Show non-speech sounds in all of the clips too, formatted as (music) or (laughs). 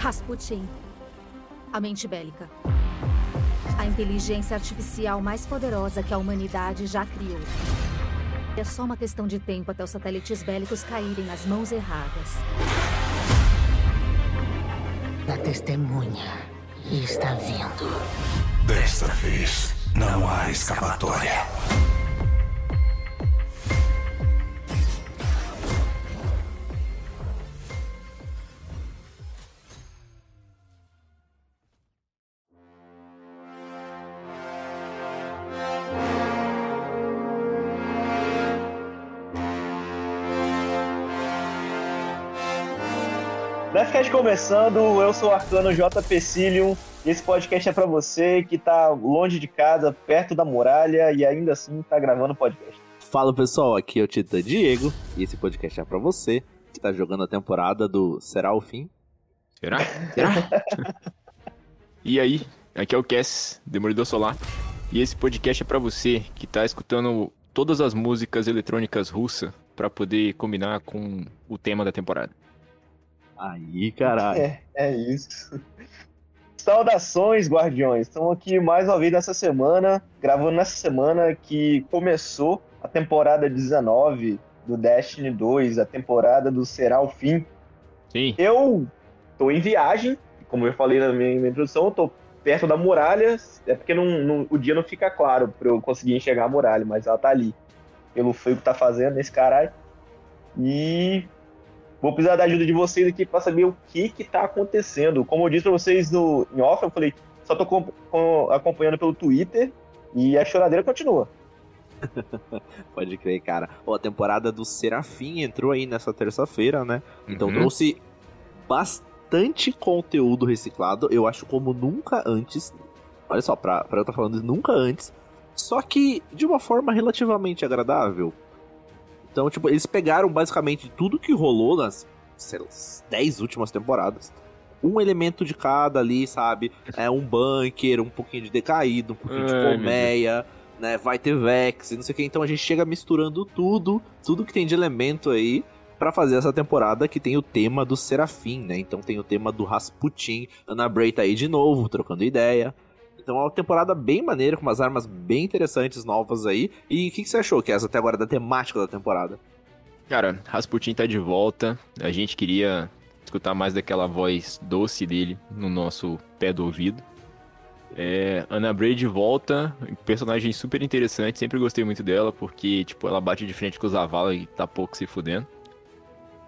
Rasputin. A mente bélica. A inteligência artificial mais poderosa que a humanidade já criou. É só uma questão de tempo até os satélites bélicos caírem nas mãos erradas. A testemunha está vindo. Desta vez, não há escapatória. Deathcast começando, eu sou o Arcano J. Pecilium e esse podcast é para você que tá longe de casa, perto da muralha e ainda assim tá gravando podcast. Fala pessoal, aqui é o Titã Diego e esse podcast é para você que tá jogando a temporada do Será o Fim? Será? (laughs) Será? e aí, aqui é o Cass, Demolidor Solar, e esse podcast é para você que tá escutando todas as músicas eletrônicas russas para poder combinar com o tema da temporada. Aí, caralho. É, é isso. Saudações, guardiões! Estamos aqui mais uma vez nessa semana, gravando nessa semana que começou a temporada 19 do Destiny 2, a temporada do Será o Fim. Sim. Eu tô em viagem, como eu falei na minha, introdução, eu tô perto da muralha, é porque não, não- o dia não fica claro pra eu conseguir enxergar a muralha, mas ela tá ali, pelo frio que tá fazendo nesse caralho. E vou precisar da ajuda de vocês aqui pra saber o que que tá acontecendo. Como eu disse pra vocês no, em off, eu falei, só tô com- com- acompanhando pelo Twitter e a choradeira continua. (laughs) Pode crer, cara. Ó, a temporada do Serafim entrou aí nessa terça-feira, né? Então Uhum. trouxe bastante conteúdo reciclado, eu acho como nunca antes. Olha só, pra, pra eu estar falando de nunca antes. Só que de uma forma relativamente agradável. Então, tipo, eles pegaram basicamente tudo que rolou nas sei lá, 10 últimas temporadas. Um elemento de cada ali, sabe? É um bunker, um pouquinho de decaído, um pouquinho de colmeia, né? Vai ter Vex, e não sei o que. Então a gente chega misturando tudo, tudo que tem de elemento aí, pra fazer essa temporada que tem o tema do Serafim, né? Então tem o tema do Rasputin. Ana Bray tá aí de novo, trocando ideia. Então é uma temporada bem maneira, com umas armas bem interessantes novas aí. E o que, que você achou, essa até agora da temática da temporada? Cara, Rasputin tá de volta. A gente queria escutar mais daquela voz doce dele no nosso pé do ouvido. É, Ana Bray de volta, personagem super interessante, sempre gostei muito dela, porque, tipo, ela bate de frente com os Zavala e tá pouco se fudendo.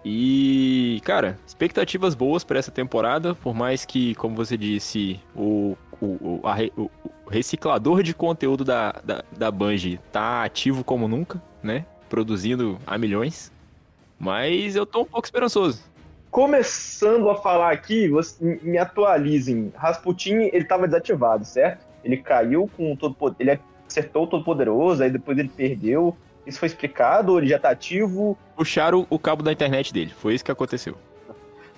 E, cara, expectativas boas pra essa temporada, por mais que, como você disse, o, o, a o- reciclador de conteúdo da, da, da Bungie tá ativo como nunca, né? Produzindo a milhões. Mas eu tô um pouco esperançoso. Começando a falar aqui, você, me atualizem. Rasputin, ele tava desativado, certo? Ele caiu com o todo poder, ele acertou o todo poderoso, aí depois ele perdeu. Isso foi explicado? Ele já tá ativo? Puxaram o cabo da internet dele. Foi isso que aconteceu.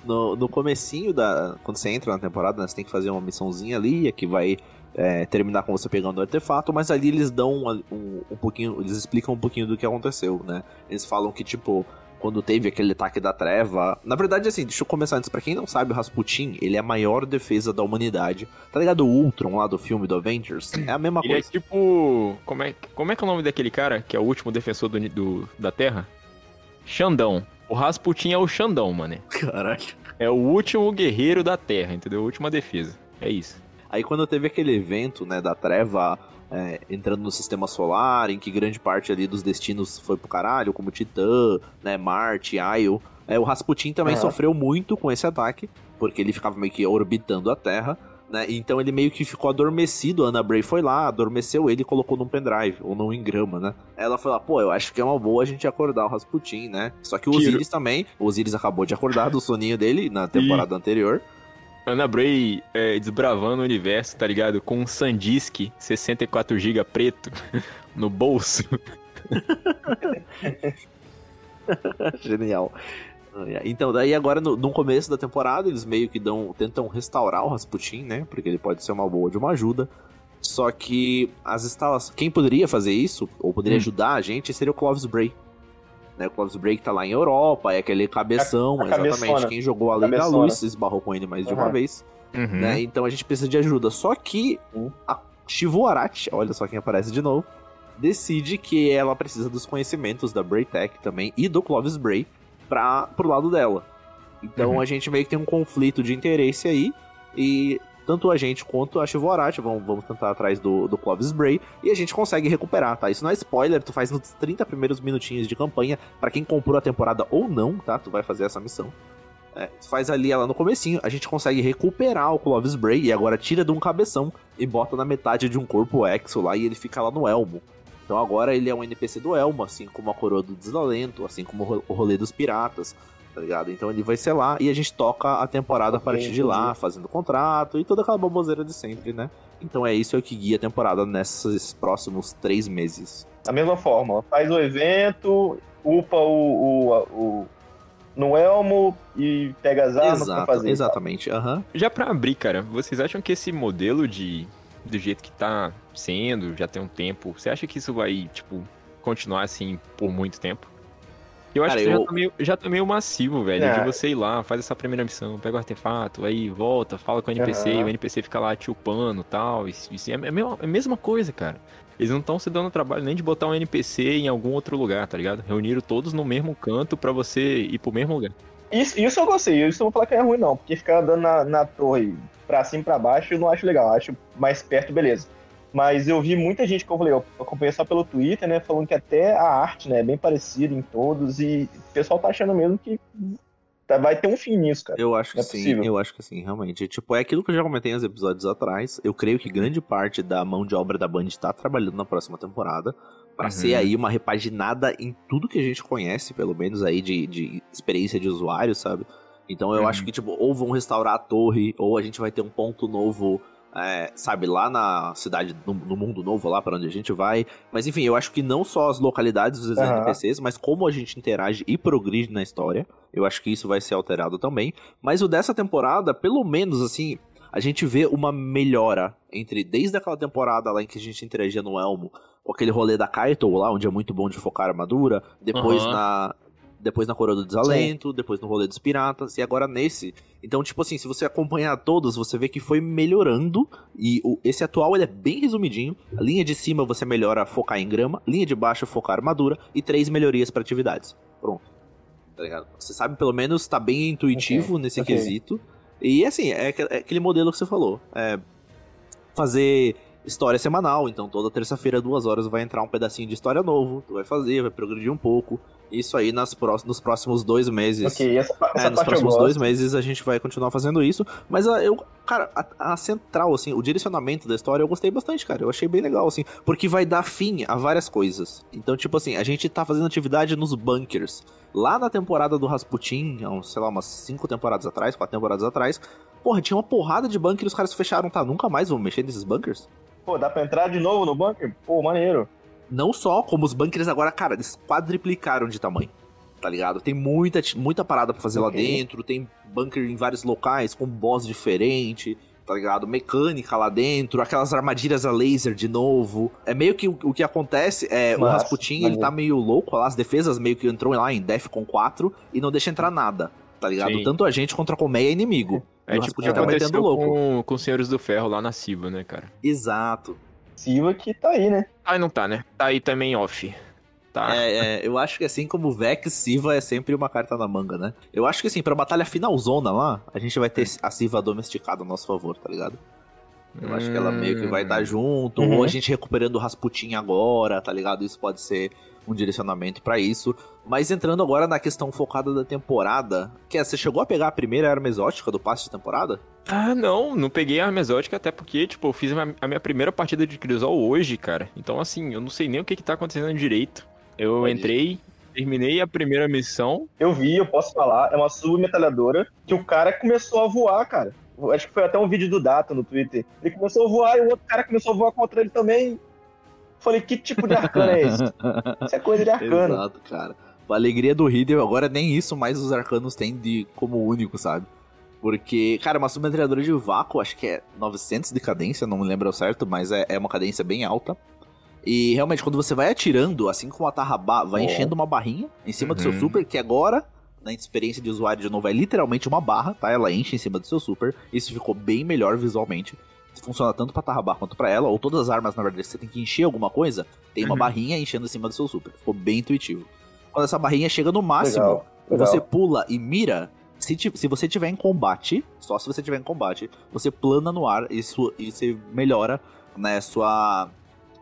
No, no comecinho da. Quando você entra na temporada, né, você tem que fazer uma missãozinha ali, que vai é, terminar com você pegando o artefato, mas ali eles dão um, um, um pouquinho. Eles explicam um pouquinho do que aconteceu, né? Eles falam que, tipo, quando teve aquele ataque da treva. Na verdade, assim, deixa eu começar antes. Pra quem não sabe, o Rasputin, ele é a maior defesa da humanidade. Tá ligado? O Ultron lá do filme do Avengers? É a mesma Ele é coisa. tipo. Como é, como é que é o nome daquele cara que é o último defensor do, do- da Terra? Xandão. O Rasputin é o Xandão, mano. Caralho. É o último guerreiro da Terra, entendeu? A última defesa. É isso. Aí quando teve aquele evento, né, da treva é, entrando no sistema solar, em que grande parte ali dos destinos foi pro caralho, como Titã, né, Marte, Io, é, o Rasputin também Aham. sofreu muito com esse ataque, porque ele ficava meio que orbitando a Terra, né, então ele meio que ficou adormecido, a Ana Bray foi lá, adormeceu ele e colocou num pendrive, ou num engrama, né. Ela foi lá, pô, eu acho que é uma boa a gente acordar o Rasputin, né, só que o Tiro. Osiris também, o Osiris acabou de acordar do soninho dele na temporada anterior, Ana Bray é, desbravando o universo, tá ligado? Com um Sandisk 64GB preto (laughs) no bolso. (laughs) Genial. Então, daí agora no, no começo da temporada, eles meio que dão, tentam restaurar o Rasputin, né? Porque ele pode ser uma boa de uma ajuda. Só que as instalações. Quem poderia fazer isso, ou poderia Hum. ajudar a gente, seria o Clovis Bray. Né? O Clovis Break tá lá em Europa, é aquele cabeção, A- a exatamente. cabeçona. Quem jogou a Lei da. Luz esbarrou com ele mais de uma vez. Uhum. né? Então a gente precisa de ajuda. Só que Sim. a Shivu Arati, olha só quem aparece de novo, decide que ela precisa dos conhecimentos da Braytech também e do Clovis Bray para pro lado dela. Então Uhum. a gente meio que tem um conflito de interesse aí e tanto a gente quanto a Shivu Arati vão, vamos tentar atrás do, do Clovis Bray e a gente consegue recuperar, tá? Isso não é spoiler, tu faz nos 30 primeiros minutinhos de campanha para quem comprou a temporada ou não, tá? Tu vai fazer essa missão. É, tu faz ali ela no comecinho, a gente consegue recuperar o Clovis Bray e agora tira de um cabeção e bota na metade de um corpo Exo lá e ele fica lá no Elmo. Então agora ele é um NPC do Elmo, assim como a Coroa do Desalento, assim como o ro- o Rolê dos Piratas, tá ligado? Então ele vai ser lá e a gente toca a temporada a partir de lá, fazendo contrato e toda aquela baboseira de sempre, né? Então é isso que guia a temporada nesses próximos três meses. Da mesma forma, faz o evento, upa o, o, o no elmo e pega as armas pra Exato, fazer. exatamente, aham. Já pra abrir, cara, vocês acham que esse modelo de do jeito que tá sendo, já tem um tempo, você acha que isso vai, tipo, continuar assim por muito tempo? Eu acho Cara, que eu- já, tá meio, já tá meio massivo, velho, É. de você ir lá, faz essa primeira missão, pega o artefato, aí volta, fala com o NPC, Aham. o NPC fica lá te upando e tal, isso, isso é a mesma, é a mesma coisa, cara. Eles não estão se dando trabalho nem de botar um NPC em algum outro lugar, tá ligado? Reuniram todos no mesmo canto pra você ir pro mesmo lugar. Isso, isso eu gostei, isso eu não vou falar que é ruim, não, porque ficar andando na, na torre pra cima e pra baixo eu não acho legal, acho mais perto, beleza. Mas eu vi muita gente, como eu falei, eu acompanhei só pelo Twitter, né, falando que até a arte, né, é bem parecida em todos, e o pessoal tá achando mesmo que tá- vai ter um fim nisso, cara. Eu acho que É sim, possível. eu acho que sim, realmente. Tipo, é aquilo que eu já comentei nos episódios atrás. Eu creio que grande parte da mão de obra da Band tá trabalhando na próxima temporada. Pra Uhum. ser aí uma repaginada em tudo que a gente conhece, pelo menos aí de, de experiência de usuário, sabe? Então eu Uhum. acho que, tipo, ou vão restaurar a torre, ou a gente vai ter um ponto novo, é, sabe, lá na cidade, no, no mundo novo, lá pra onde a gente vai. Mas enfim, eu acho que não só as localidades dos Aham. NPCs, mas como a gente interage e progride na história. Eu acho que isso vai ser alterado também. Mas o dessa temporada, pelo menos assim, a gente vê uma melhora entre desde aquela temporada lá em que a gente interagia no Elmo, com aquele rolê da Kaito lá, onde é muito bom de focar a armadura, depois Aham. na depois na Coroa do Desalento, depois no rolê dos piratas e agora nesse. Então, tipo assim, se você acompanhar todos, você vê que foi melhorando e o- esse atual ele é bem resumidinho. A linha de cima você melhora focar em grama, linha de baixo focar armadura e três melhorias para atividades. Pronto. Tá ligado? Você sabe pelo menos tá bem intuitivo nesse ok. quesito. E assim, é, é aquele modelo que você falou. É fazer história semanal, então toda terça-feira, duas horas, vai entrar um pedacinho de história novo, tu vai fazer, vai progredir um pouco. Isso aí nas nos próximos dois meses. Ok, essa, pa- essa É, nos próximos dois meses a gente vai continuar fazendo isso. Mas a, eu, cara, a, a central, assim, o direcionamento da história eu gostei bastante, cara. Eu achei bem legal, assim, porque vai dar fim a várias coisas. Então, tipo assim, a gente tá fazendo atividade nos bunkers. Lá na temporada do Rasputin, sei lá, umas cinco temporadas atrás, quatro temporadas atrás, porra, tinha uma porrada de bunker e os caras fecharam, tá? Nunca mais vão mexer nesses bunkers? Pô, dá pra entrar de novo no bunker? Pô, maneiro. Não só, como os bunkers agora, cara, eles quadriplicaram de tamanho. Tá ligado? Tem muita, muita parada pra fazer lá Ok. dentro, tem bunker em vários locais, com boss diferente, tá ligado? Mecânica lá dentro, aquelas armadilhas a laser de novo. É meio que o, o que acontece é o Rasputin, ele tá meio louco lá, as defesas meio que entrou lá em Defcon 4 e não deixa entrar nada, tá ligado? Sim. Tanto a gente contra a colmeia é inimigo. É o tipo Rasputin tá metendo louco. com, com os Senhores do Ferro lá na Silva, né, cara? Exato. Silva que tá aí, né? Ah, não tá, né? Tá aí também off. Tá. É, é, eu acho que assim como Vex, Siva é sempre uma carta na manga, né? Eu acho que assim, pra batalha finalzona lá, a gente vai ter a Siva domesticada a nosso favor, tá ligado? Eu acho que ela meio que vai estar junto, Uhum. ou a gente recuperando o Rasputin agora, tá ligado? Isso pode ser um direcionamento pra isso. Mas entrando agora na questão focada da temporada, que é, você chegou a pegar a primeira arma exótica do passe de temporada? Ah, não, não peguei a arma exótica, até porque, tipo, eu fiz a minha, primeira partida de Crisol hoje, cara. Então, assim, eu não sei nem o que que tá acontecendo direito. Eu Pode. entrei, terminei a primeira missão. Eu vi, eu posso falar, é uma submetralhadora que o cara começou a voar, cara. Acho que foi até um vídeo do Data no Twitter. Ele começou a voar e o outro cara começou a voar contra ele também. Falei, que tipo de arcano é esse? (laughs) Isso é coisa de arcano. Exato, cara. A alegria do Riddle agora nem isso mais os arcanos têm de como único, sabe? Porque, cara, uma submetralhadora de vácuo, acho que é 900 de cadência, não me lembro ao certo, mas é, é uma cadência bem alta. E realmente, quando você vai atirando, assim como a Tarrabá, vai Oh. enchendo uma barrinha em cima do seu Uhum. super, que agora, na experiência de usuário de novo, é literalmente uma barra, tá? Ela enche em cima do seu super. Isso ficou bem melhor visualmente. Funciona tanto pra Tarrabá quanto pra ela, ou todas as armas, na verdade, você tem que encher alguma coisa, tem uma Uhum. barrinha enchendo em cima do seu super. Ficou bem intuitivo. Quando essa barrinha chega no máximo, Legal, legal. você pula e mira. Se, se você tiver em combate, só se você tiver em combate, você plana no ar e, sua- e você melhora né, sua,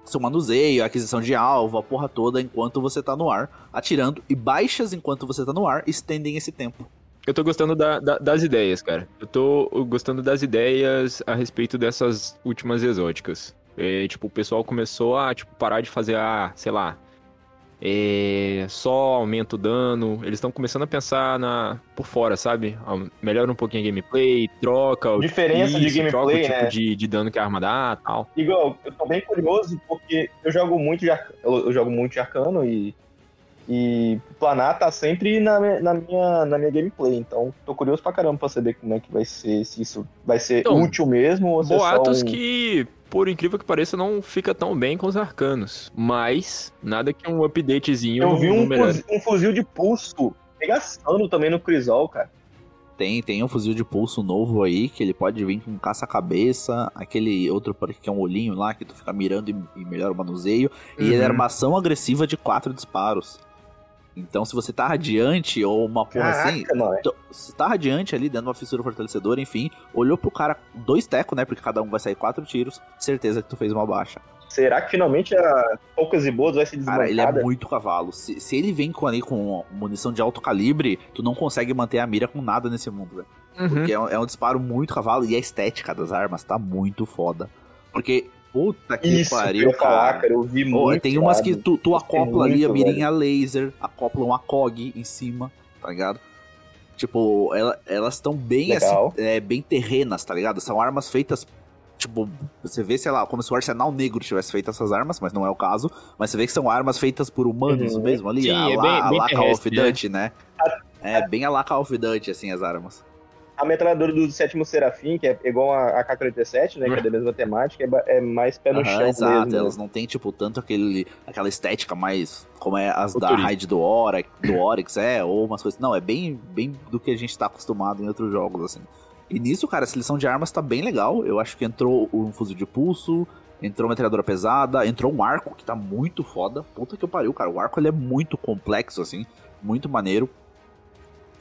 seu manuseio, aquisição de alvo, a porra toda enquanto você tá no ar, atirando. E baixas enquanto você tá no ar estendem esse tempo. Eu tô gostando da- da- das ideias, cara. Eu tô gostando das ideias a respeito dessas últimas exóticas. É, tipo, o pessoal começou a tipo, parar de fazer a, sei lá, é, só aumenta o dano. Eles estão começando a pensar na por fora, sabe? Melhora um pouquinho a gameplay, troca o Diferença de isso, troca o gameplay, tipo né? de, de dano que a arma dá tal. Igual, eu tô bem curioso porque eu jogo muito de arcano, eu, eu jogo muito de arcano e, e planar tá sempre na, minha- na, minha, na minha gameplay. Então tô curioso pra caramba pra saber como é que vai ser, se isso vai ser Então, útil mesmo ou se é só Boatos um... que, por incrível que pareça, não fica tão bem com os arcanos. Mas, nada que um updatezinho Eu vi um, fuzil, um fuzil de pulso regaçando também no Crisol, cara. Tem, tem um fuzil de pulso novo aí, que ele pode vir com caça-cabeça, aquele outro que é um olhinho lá, que tu fica mirando e, e melhora o manuseio. E ele é Uhum. armação agressiva de quatro disparos. Então, se você tá radiante ou uma porra assim, Caraca, mano. Então, se tá radiante ali, dando uma fissura fortalecedora, enfim, olhou pro cara dois tecos, né? Porque cada um vai sair quatro tiros, certeza que tu fez uma baixa. Será que finalmente a poucas e boas vai ser Cara, desbancada? ele é muito cavalo. Se, se ele vem com ali com munição de alto calibre, tu não consegue manter a mira com nada nesse mundo, velho. Uhum. Porque é um, é um disparo muito cavalo e a estética das armas tá muito foda. Porque, puta que Isso, que eu pariu, ia falar, cara. cara. Eu vi muito. tem umas que tu, tu acopla ali a mirinha laser, acopla uma COG em cima, tá ligado? Tipo, ela- elas estão bem Legal. assim, é, bem terrenas, tá ligado? São armas feitas, tipo, você vê, sei lá, como se o Arsenal Negro tivesse feito essas armas, mas não é o caso. Mas você vê que são armas feitas por humanos Uhum. mesmo ali, Sim, a é lá, bem- a bem lá Call of né? Duty, né? É, bem a lá Call of Duty, assim, as armas. A metralhadora do sétimo Serafim, que é igual a, a K-47, né? Que é da mesma temática, é, é mais pé no Aham, chão exato, mesmo. né? elas não tem, tipo, tanto aquele, aquela estética mais como é as da Futurista. Raid do, Ora, do Oryx, é, ou umas coisas. Não, é bem, bem do que a gente tá acostumado em outros jogos, assim. E nisso, cara, a seleção de armas tá bem legal. Eu acho que entrou um fuzil de pulso, entrou uma metralhadora pesada, entrou um arco que tá muito foda. Puta que eu pariu, cara. O arco ele é muito complexo, assim, muito maneiro.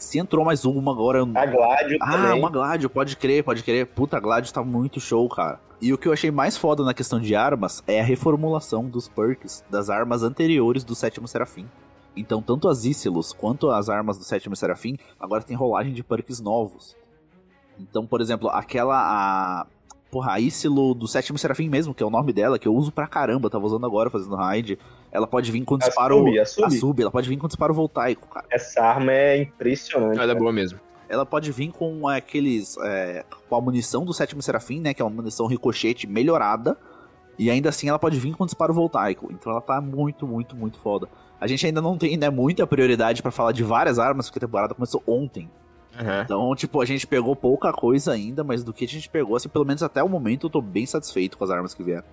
Se entrou mais uma agora, eu A Gládio ah, também. uma Gladio, pode crer, pode crer. Puta, a Gladio tá muito show, cara. E o que eu achei mais foda na questão de armas é a reformulação dos perks das armas anteriores do sétimo Serafim. Então, tanto as Ícilos quanto as armas do sétimo Serafim agora tem rolagem de perks novos. Então, por exemplo, aquela. A... Porra, a Ícilo do sétimo Serafim mesmo, que é o nome dela, que eu uso pra caramba, tava usando agora fazendo raid. Ela pode vir com A disparo. sub, a sub. ela pode vir com disparo voltaico, cara. Essa arma é impressionante. Ela é boa mesmo. ela pode vir com aqueles. É, com a munição do sétimo Serafim, né? Que é uma munição ricochete melhorada. E ainda assim ela pode vir com disparo voltaico. Então ela tá muito, muito, muito foda. A gente ainda não tem né, muita prioridade pra falar de várias armas, porque a temporada começou ontem. Uhum. Então, tipo, a gente pegou pouca coisa ainda, mas do que a gente pegou, assim, pelo menos até o momento, eu tô bem satisfeito com as armas que vieram.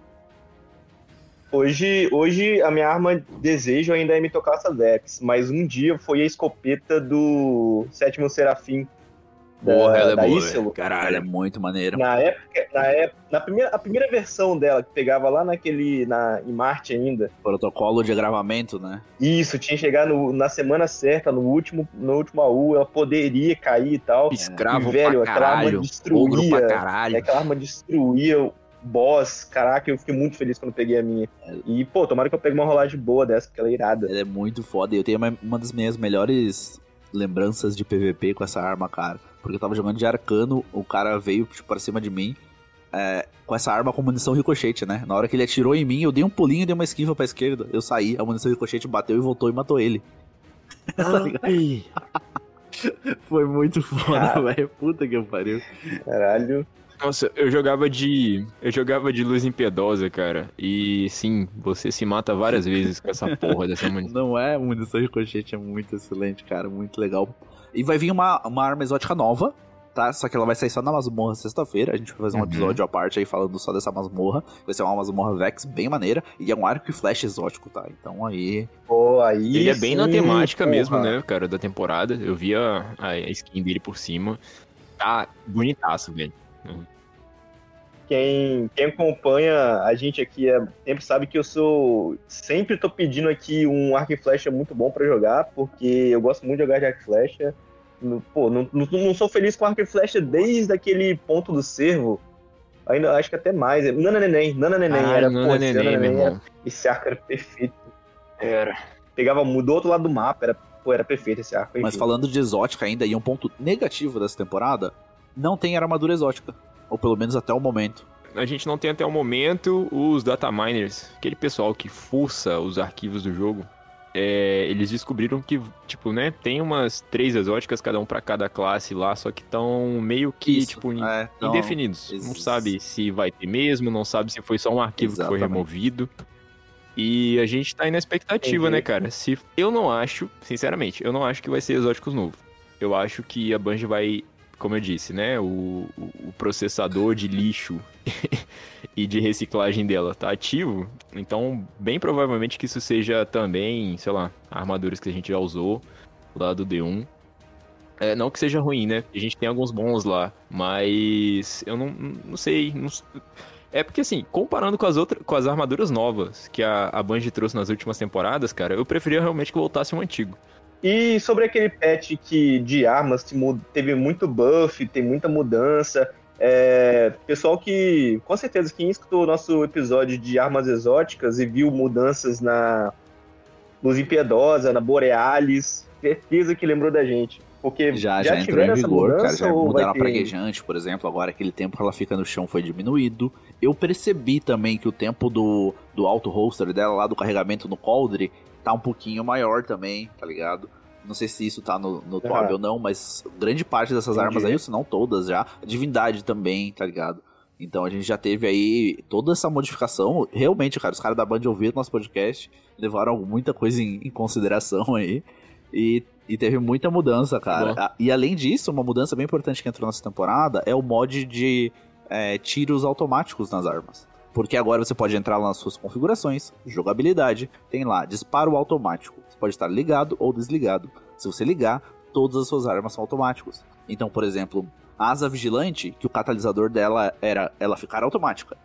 Hoje, hoje a minha arma desejo ainda é me tocar essa Dex, mas um dia foi a escopeta do sétimo Serafim. Da, Porra, ela é da boa. Ela é Caralho. muito maneira. Na época, na época, na primeira, a primeira versão dela, que pegava lá naquele, na, em Marte ainda, Protocolo de agravamento, né? isso, tinha que chegar no- na semana certa, no último, no último AU, ela poderia cair e tal. Escravo E, velho, pra aquela arma caralho. destruía- pra caralho. aquela arma destruía o boss. Caraca, eu fiquei muito feliz quando peguei a minha. E, pô, tomara que eu pegue uma rolagem boa dessa, porque ela é irada. Ela é muito foda. Eu tenho uma, uma das minhas melhores lembranças de PVP com essa arma, cara. Porque eu tava jogando de arcano, o cara veio tipo, pra cima de mim é, com essa arma com munição ricochete, né? Na hora que ele atirou em mim, eu dei um pulinho e dei uma esquiva pra esquerda. Eu saí, a munição ricochete bateu e voltou e matou ele. (laughs) Tá ligado? Ai. (laughs) Foi muito foda, velho. Puta que pariu. Caralho. Nossa, eu jogava de. Eu jogava de luz impiedosa, cara. E sim, você se mata várias vezes com essa porra dessa (laughs) munição. Não é, munição ricochete é muito excelente, cara. Muito legal. E vai vir uma, uma arma exótica nova, tá? Só que ela vai sair só na masmorra sexta-feira. A gente vai fazer um Uhum. episódio à parte aí falando só dessa masmorra. Vai ser uma masmorra Vex bem maneira. E é um arco e flash exótico, tá? Então aí. Pô, aí Ele é bem na temática porra. mesmo, né, cara, da temporada. Eu vi a, a skin dele por cima. Tá bonitaço, velho. Quem, quem acompanha a gente aqui há tempo sabe que eu sou. Sempre tô pedindo aqui um arco e flecha muito bom pra jogar, porque eu gosto muito de jogar de arco e flecha. Pô, não, não, não sou feliz com arco e flecha desde aquele ponto do cervo. Ainda acho que até mais. Nana Neném, Nana Neném. Ah, era, Nana pô, esse Neném, Nana Neném era- esse arco era perfeito. Era. Pegava do outro lado do mapa, era, pô, era perfeito esse arco. Mas enfim. falando de exótica ainda, e um ponto negativo dessa temporada, não tem armadura exótica. Ou pelo menos até o momento. A gente não tem até o momento os data miners, aquele pessoal que fuça os arquivos do jogo. é, eles descobriram que, tipo, né, tem umas três exóticas, cada um pra cada classe lá, só que estão meio que, Isso, tipo, é, então, indefinidos. Não sabe se vai ter mesmo, não sabe se foi só um arquivo que foi Exatamente. removido. E a gente tá aí na expectativa, Entendi. né, cara? Se eu não acho, sinceramente, eu não acho que vai ser exóticos novo. Eu acho que a Bungie vai, como eu disse, né, o, o- processador de lixo (laughs) e de reciclagem dela tá ativo, então bem provavelmente que isso seja também, sei lá, armaduras que a gente já usou lá do D1. É, não que seja ruim, né? A gente tem alguns bons lá, mas eu não, não sei. não é porque assim, comparando com as outras, com as armaduras novas que a, a Bungie trouxe nas últimas temporadas, cara, eu preferia realmente que voltasse um antigo. E sobre aquele patch que de armas que teve muito buff, tem muita mudança. É, pessoal que, com certeza, quem escutou o nosso episódio de armas exóticas e viu mudanças na Luz Impiedosa, na Borealis, certeza que lembrou da gente. Porque Já, já, entrou tiveram em vigor, cara. mudança Já ou mudaram a ter- praguejante, por exemplo. Agora aquele tempo que ela fica no chão foi diminuído. Eu percebi também que o tempo do, do auto holster dela, lá do carregamento no coldre, tá um pouquinho maior também, tá ligado? Não sei se isso tá no, no. Twab ou não, mas grande parte dessas Entendi. armas aí, se não todas já, a divindade também, tá ligado? Então a gente já teve aí toda essa modificação. Realmente, cara, os caras da Band ouviram nosso podcast, levaram muita coisa em, em consideração (laughs) aí. E, e teve muita mudança, cara. Bom. E além disso, uma mudança bem importante que entrou nessa temporada é o mod de é, tiros automáticos nas armas. Porque agora você pode entrar lá nas suas configurações, jogabilidade, tem lá disparo automático. Você pode estar ligado ou desligado. Se você ligar, todas as suas armas são automáticos. Então, por exemplo, a asa vigilante, que o catalisador dela era ela ficar automática.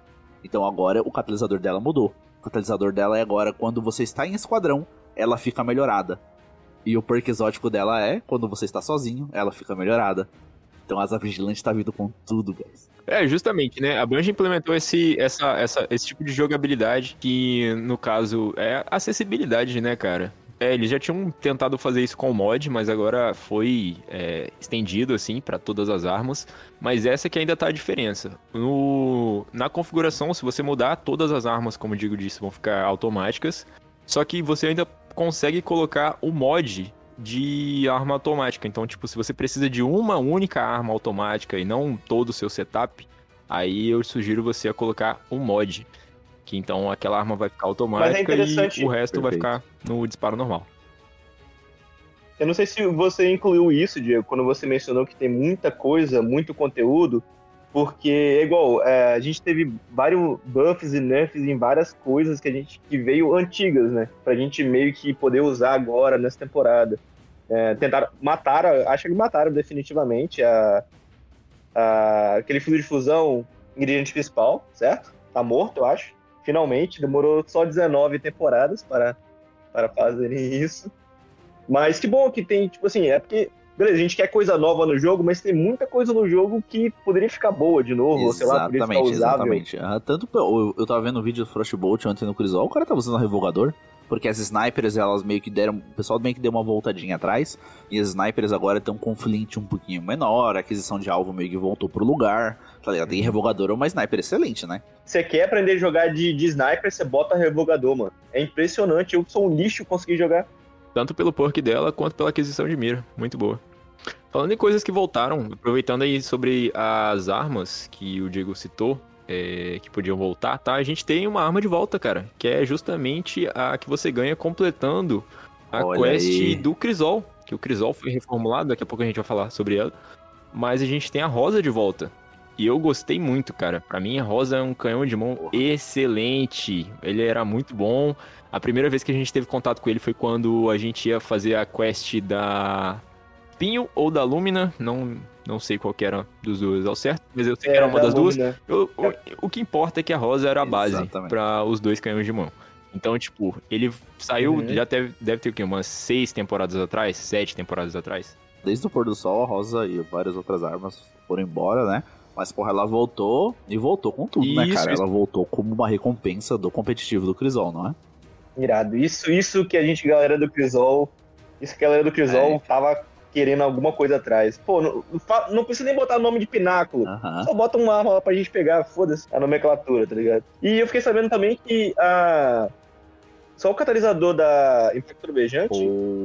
Então agora o catalisador dela mudou. O catalisador dela é agora quando você está em esquadrão, ela fica melhorada. E o perk exótico dela é quando você está sozinho, ela fica melhorada. Então a asa vigilante tá vindo com tudo, guys. É, justamente, né? A Bungie implementou esse, essa, essa, esse tipo de jogabilidade que, no caso, é acessibilidade, né, cara? É, eles já tinham tentado fazer isso com o mod, mas agora foi é, estendido, assim, pra todas as armas. Mas essa que ainda tá a diferença. No, na configuração, se você mudar, todas as armas, como Digo disse, vão ficar automáticas. Só que você ainda consegue colocar o mod de arma automática. Então, tipo, se você precisa de uma única arma automática e não todo o seu setup, aí eu sugiro você a colocar o mod. Que então aquela arma vai ficar automática interessante. e o resto vai Perfeito. ficar no disparo normal. Eu não sei se você incluiu isso, Diego, quando você mencionou que tem muita coisa, muito conteúdo, porque é igual, é, a gente teve vários buffs e nerfs em várias coisas que a gente que veio antigas, né? Pra gente meio que poder usar agora nessa temporada. É, tentaram, mataram, acho que mataram definitivamente a, a- aquele fluido de fusão ingrediente principal, certo? Tá morto, eu acho. Finalmente, demorou só 19 temporadas para, para fazerem isso. Mas que bom que tem, tipo assim, é porque, beleza, a gente quer coisa nova no jogo, mas tem muita coisa no jogo que poderia ficar boa de novo, ou sei lá, poderia ficar Exatamente, usável. exatamente. Ah, tanto eu, eu tava vendo um vídeo do Frostbolt ontem no Crisol, o cara tava usando um revogador. Porque as snipers, elas meio que deram. O pessoal meio que deu uma voltadinha atrás. E as snipers agora estão com flint um pouquinho menor. A aquisição de alvo meio que voltou pro lugar. Tá ligado? Tem revogador, é uma sniper excelente, né? Você quer aprender a jogar de, de sniper, você bota revogador, mano. É impressionante, eu sou um lixo conseguir jogar. Tanto pelo perk dela quanto pela aquisição de mira. Muito boa. Falando em coisas que voltaram, aproveitando aí sobre as armas que o Diego citou, é, que podiam voltar, tá? A gente tem uma arma de volta, cara, que é justamente a que você ganha completando a Olha quest aí. do Crisol, que o Crisol foi reformulado, daqui a pouco a gente vai falar sobre ela. mas a gente tem a Rosa de volta. E eu gostei muito, cara. Pra mim, a Rosa é um canhão de mão excelente. Ele era muito bom. A primeira vez que a gente teve contato com ele foi quando a gente ia fazer a quest da Pinho ou da Lumina. Não, não sei qual que era dos dois ao certo, mas eu sei que era uma da das duas. Eu- o, o que importa é que a Rosa era a base pra os dois canhões de mão. Então, tipo, ele saiu, Uhum. já deve, deve ter o quê? Umas seis temporadas atrás? Sete temporadas atrás? Desde o pôr do sol, a Rosa e várias outras armas foram embora, né? Mas, porra, ela voltou e voltou com tudo, né, Isso, cara? isso. Ela voltou como uma recompensa do competitivo do Crisol, não é? Irado. Isso, isso que a gente, galera do Crisol, isso que a galera do Crisol É. tava querendo alguma coisa atrás. Pô, não, não precisa nem botar nome de pináculo. Só bota uma arma lá pra gente pegar, foda-se a nomenclatura, tá ligado? E eu fiquei sabendo também que a. Só o catalisador da Impacto Trovejante,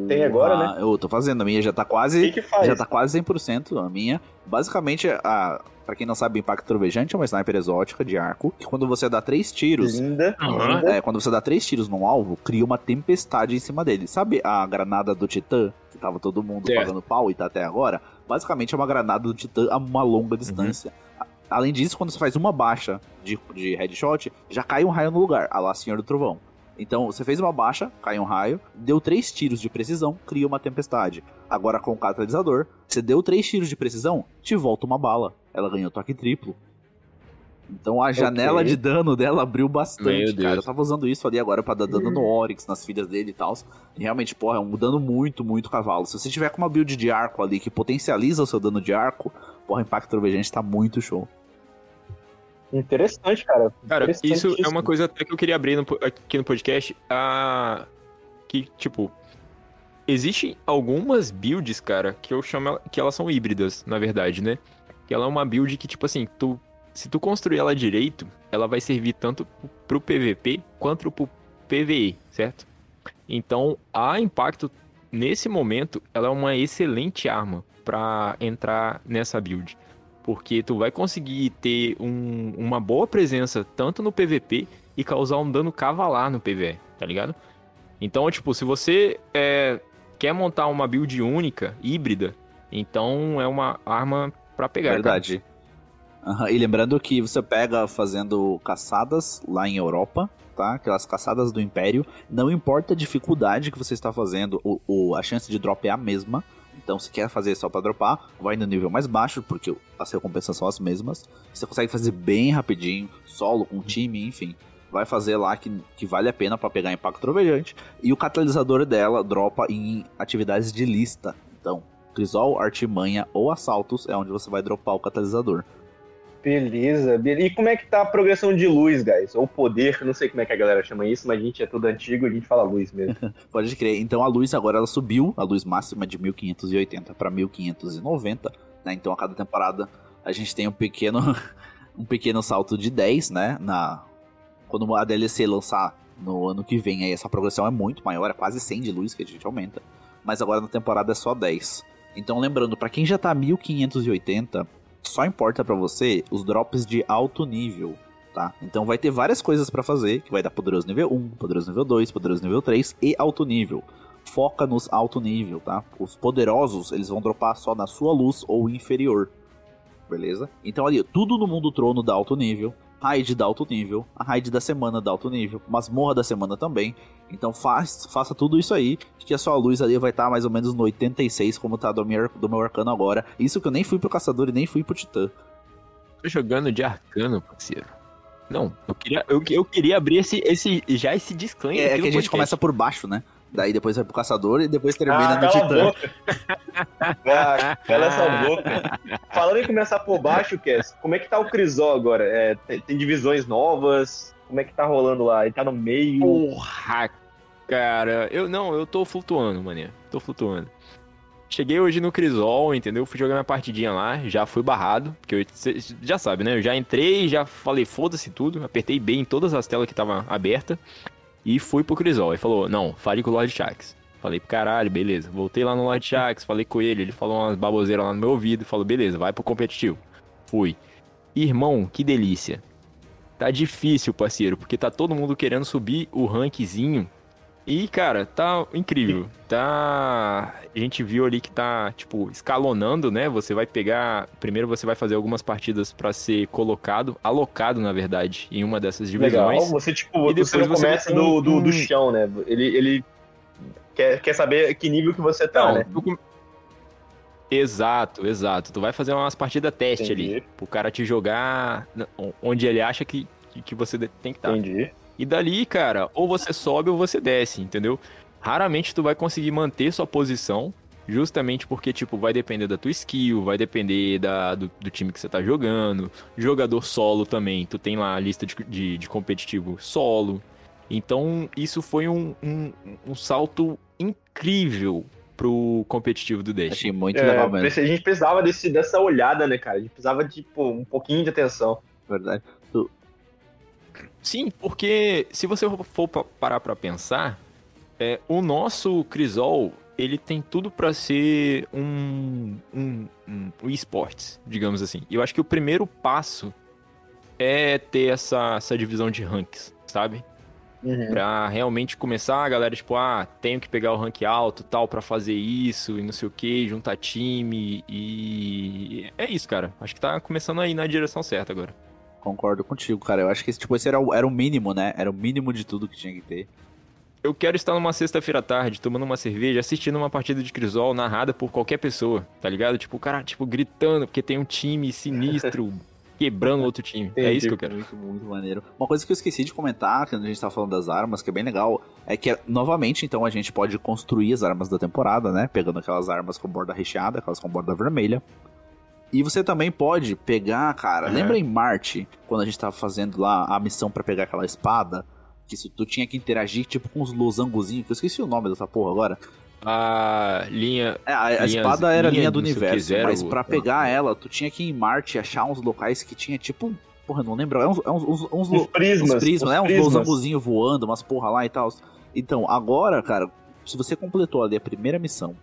Tem agora, né? Eu tô fazendo, a minha já tá o quase. que que faz? Já tá quase 100% a minha. Basicamente, a, pra quem não sabe, Impacto Trovejante é uma sniper exótica de arco, que quando você dá três tiros, Linda. Linda. é, quando você dá três tiros num alvo, cria uma tempestade em cima dele. Sabe a granada do Titã, que tava todo mundo Certo. pagando pau e tá até agora? Basicamente é uma granada do Titã a uma longa distância. A- Além disso, quando você faz uma baixa de, de headshot, já cai um raio no lugar, a lá Senhor do Trovão. Então, você fez uma baixa, cai um raio, deu três tiros de precisão, cria uma tempestade. Agora com o catalisador, você deu três tiros de precisão, te volta uma bala. Ela ganhou toque triplo. Então a janela de dano dela abriu bastante, cara. Eu tava usando isso ali agora pra dar dano no Oryx, nas filhas dele e tal. E realmente, porra, é um dano muito, muito cavalo. Se você tiver com uma build de arco ali que potencializa o seu dano de arco, porra, Impacto Trovejante tá muito show. Interessante, cara. Cara, isso é uma coisa até que eu queria abrir no aqui no podcast. A... Que, tipo, existem algumas builds, cara, que eu chamo que elas são híbridas, na verdade, né? Que ela é uma build que, tipo assim, tu, se tu construir ela direito, ela vai servir tanto pro PVP quanto pro PVE, certo? Então, a Impacto, nesse momento, ela é uma excelente arma pra entrar nessa build. Porque tu vai conseguir ter um- uma boa presença tanto no PVP e causar um dano cavalar no PVE, tá ligado? Então, tipo, se você é, quer montar uma build única, híbrida, então é uma arma pra pegar. Verdade. Aham, E lembrando que você pega fazendo caçadas lá em Europa, tá? Aquelas caçadas do Império. Não importa a dificuldade que você está fazendo, o, o- a chance de drop é a mesma. Então, se quer fazer só pra dropar, vai no nível mais baixo, porque as recompensas são as mesmas. Você consegue fazer bem rapidinho, solo, com time, enfim. Vai fazer lá que, que vale a pena pra pegar impacto trovejante. E o catalisador dela dropa em atividades de lista. Então, Crisol, Artimanha ou Assaltos é onde você vai dropar o catalisador. Beleza, beleza. E como é que tá a progressão de luz, guys? Ou poder, não sei como é que a galera chama isso, mas a gente é tudo antigo, a gente fala luz mesmo. (laughs) Pode crer. Então a luz agora ela subiu, a luz máxima de 1580 para 1590, né? Então a cada temporada a gente tem um pequeno (laughs) um pequeno salto de 10, né? Na quando a DLC lançar no ano que vem, aí essa progressão é muito maior, é quase 100 de luz que a gente aumenta. Mas agora na temporada é só 10. Então lembrando, para quem já tá 1580, só importa para você os drops de alto nível, tá? Então vai ter várias coisas pra fazer, que vai dar poderoso nível 1, poderoso nível 2, poderoso nível 3 e alto nível. Foca nos alto nível, tá? Os poderosos, eles vão dropar só na sua luz ou inferior. Beleza? Então ali, tudo no mundo trono dá alto nível, raid dá alto nível, a raid da semana dá alto nível, masmorra da semana também. Então faz, faça tudo isso aí, que a sua luz ali vai estar mais ou menos no 86, como tá do meu, do meu arcano agora. Isso que eu nem fui pro caçador e nem fui pro titã. Tô jogando de arcano, parceiro. Não, eu queria, eu, eu queria abrir esse, esse, já esse disclaimer. É, é que a gente podcast. começa por baixo, né? Daí depois vai pro caçador e depois termina Ah, no titã. boca. (laughs) Ah, cala essa boca. Falando em começar por baixo, Cass, como é que tá o Crisol agora? É, tem, tem divisões novas? Como é que tá rolando lá? Ele tá no meio? Porra, cara. Eu não, eu tô flutuando, mané. Tô flutuando. Cheguei hoje no Crisol, entendeu? Fui jogar minha partidinha lá, já fui barrado, porque eu, cê já sabe, né? Eu já entrei, já falei foda-se tudo, apertei bem em todas as telas que tava aberta e fui pro Crisol. Ele falou: "Não, fale com o Lord Shax". Falei caralho, beleza. Voltei lá no Lord Shax, falei com ele, ele falou umas baboseiras lá no meu ouvido, falou: "Beleza, vai pro competitivo". Fui. Irmão, que delícia. Tá difícil, parceiro, porque tá todo mundo querendo subir o rankzinho E, cara, tá incrível. Tá. A gente viu ali que tá, tipo, escalonando, né? Você vai pegar. Primeiro você vai fazer algumas partidas pra ser colocado, alocado, na verdade, em uma dessas divisões. Legal. Você, tipo, E depois você começa do, do, do chão, né? Ele, ele quer, quer saber que nível que você tá, Não, né? tu Exato, exato. Tu vai fazer umas partidas teste Entendi. ali. Pro cara te jogar onde ele acha que, que, você tem que estar. Entendi. E dali, cara, ou você sobe ou você desce, entendeu? Raramente tu vai conseguir manter sua posição, justamente porque, tipo, vai depender da tua skill, vai depender da, do, do time que você tá jogando. Jogador solo também, tu tem lá a lista de, de, de competitivo solo. Então, isso foi um, um, um salto incrível pro competitivo do Destiny. Achei muito É, legal mesmo. a gente precisava desse, dessa olhada, né, cara? A gente precisava de pô, um pouquinho de atenção. Verdade. Sim, porque se você for pa- parar pra pensar, é, o nosso Crisol, ele tem tudo pra ser um, um, um, um esportes, digamos assim. E eu acho que o primeiro passo é ter essa, essa divisão de ranks, sabe? Pra realmente começar, a galera, tipo, ah, tenho que pegar o rank alto tal pra fazer isso e não sei o que, juntar time e. É isso, cara. Acho que tá começando aí na direção certa agora. Concordo contigo, cara. Eu acho que tipo, esse era o, era o mínimo, né? Era o mínimo de tudo que tinha que ter. Eu quero estar numa sexta-feira à tarde, tomando uma cerveja, assistindo uma partida de Crisol narrada por qualquer pessoa, tá ligado? Tipo, o cara, tipo, gritando, porque tem um time sinistro (laughs) quebrando outro time. É isso que eu quero. Muito, muito maneiro. Uma coisa que eu esqueci de comentar, quando a gente tava falando das armas, que é bem legal, é que, novamente, então, a gente pode construir as armas da temporada, né? Pegando aquelas armas com borda recheada, aquelas com borda vermelha. E você também pode pegar, cara, Uhum. lembra em Marte, quando a gente tava fazendo lá a missão pra pegar aquela espada? Que isso, tu tinha que interagir, tipo, com os losangozinhos, que eu esqueci o nome dessa porra agora. A linha. É, a, a Linhas- espada era a linha linha do universo, zero, mas pra alguma pegar ela, tu tinha que ir em Marte achar uns locais que tinha tipo. Porra, não lembro. É uns, é uns, uns, uns, prismas. uns prismas, os né? Uns losangozinhos voando, umas porra lá e tal. Então, agora, cara, se você completou ali a primeira missão,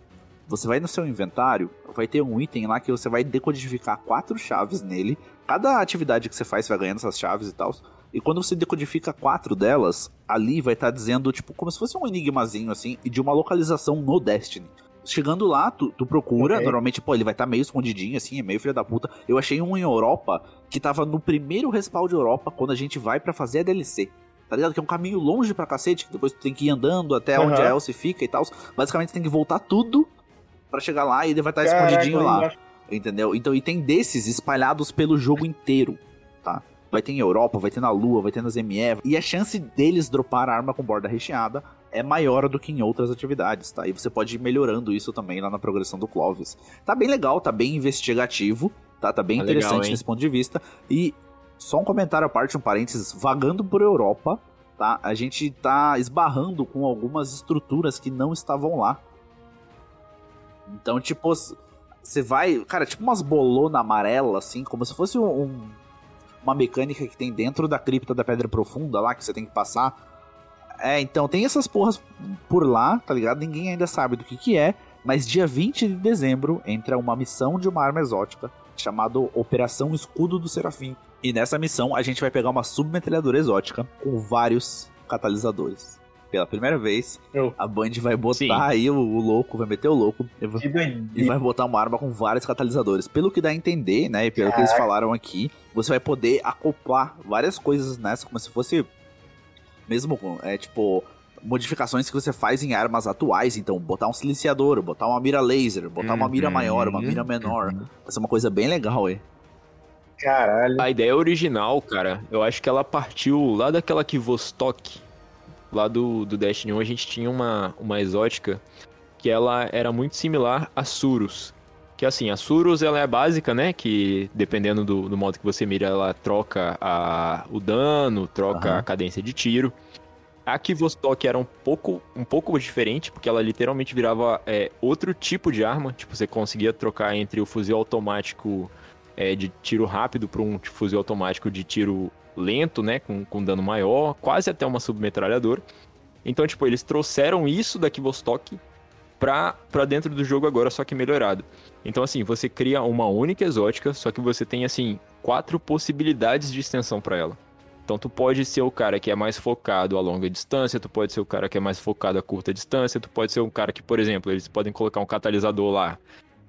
você vai no seu inventário, vai ter um item lá que você vai decodificar quatro chaves nele. Cada atividade que você faz, você vai ganhando essas chaves e tal. E quando você decodifica quatro delas, ali vai estar dizendo, tipo, como se fosse um enigmazinho, assim, e de uma localização no Destiny. Chegando lá, tu, tu procura, Ok. normalmente, pô, ele vai estar meio escondidinho, assim, é meio filho da puta. Eu achei um em Europa, que tava no primeiro respawn de Europa, quando a gente vai pra fazer a DLC. Tá ligado? Que é um caminho longe pra cacete, que depois tu tem que ir andando até onde Aham. a Elsie fica e tal. Basicamente, tem que voltar tudo pra chegar lá e ele vai estar Caraca, escondidinho lá. Entendeu? Então, e tem desses espalhados pelo jogo inteiro, tá? Vai ter em Europa, vai ter na Lua, vai ter nas ME. E a chance deles dropar arma com borda recheada é maior do que em outras atividades, tá? E você pode ir melhorando isso também lá na progressão do Clovis. Tá bem legal, tá bem investigativo, tá? Tá bem Tá legal, interessante hein? nesse ponto de vista. E só um comentário à parte, um parênteses, vagando por Europa, tá? A gente tá esbarrando com algumas estruturas que não estavam lá. Então, tipo, você vai. Cara, tipo umas bolona amarela, assim, como se fosse um, um- uma mecânica que tem dentro da cripta da Pedra Profunda lá, que você tem que passar. É, então tem essas porras por lá, tá ligado? Ninguém ainda sabe do que que é. Mas dia 20 de dezembro entra uma missão de uma arma exótica chamada Operação Escudo do Serafim. E nessa missão a gente vai pegar uma submetralhadora exótica com vários catalisadores. Pela primeira vez, Eu- a Band vai botar Sim. aí o, o louco, vai meter o louco. e vai- Que e vai botar uma arma com vários catalisadores. Pelo que dá a entender, né? E pelo que eles falaram aqui, você vai poder acoplar várias coisas nessa, como se fosse. Mesmo com. É tipo. Modificações que você faz em armas atuais, então botar um silenciador, botar uma mira laser, botar uma mira Uhum. maior, uma mira menor. Vai ser uma coisa bem legal, hein? Caralho. A ideia original, cara, eu acho que ela partiu lá daquela Kivostok. Lá do, do Destiny 1, a gente tinha uma, uma exótica que ela era muito similar a Surus. Que assim, a Surus ela é básica, né? Que dependendo do, do modo que você mira, ela troca a, o dano, troca Aham. a cadência de tiro. A Kivostok era um pouco, um pouco diferente, porque ela literalmente virava é, outro tipo de arma. Tipo, você conseguia trocar entre o fuzil automático é, de tiro rápido para um fuzil automático de tiro lento, né? Com, com dano maior, quase até uma submetralhadora. Então, tipo, eles trouxeram isso da Kivostok pra, pra dentro do jogo agora, só que melhorado. Então, assim, você cria uma única exótica, só que você tem, assim, quatro possibilidades de extensão pra ela. Então tu pode ser o cara que é mais focado a longa distância, tu pode ser o cara que é mais focado a curta distância, tu pode ser um cara que, por exemplo, eles podem colocar um catalisador lá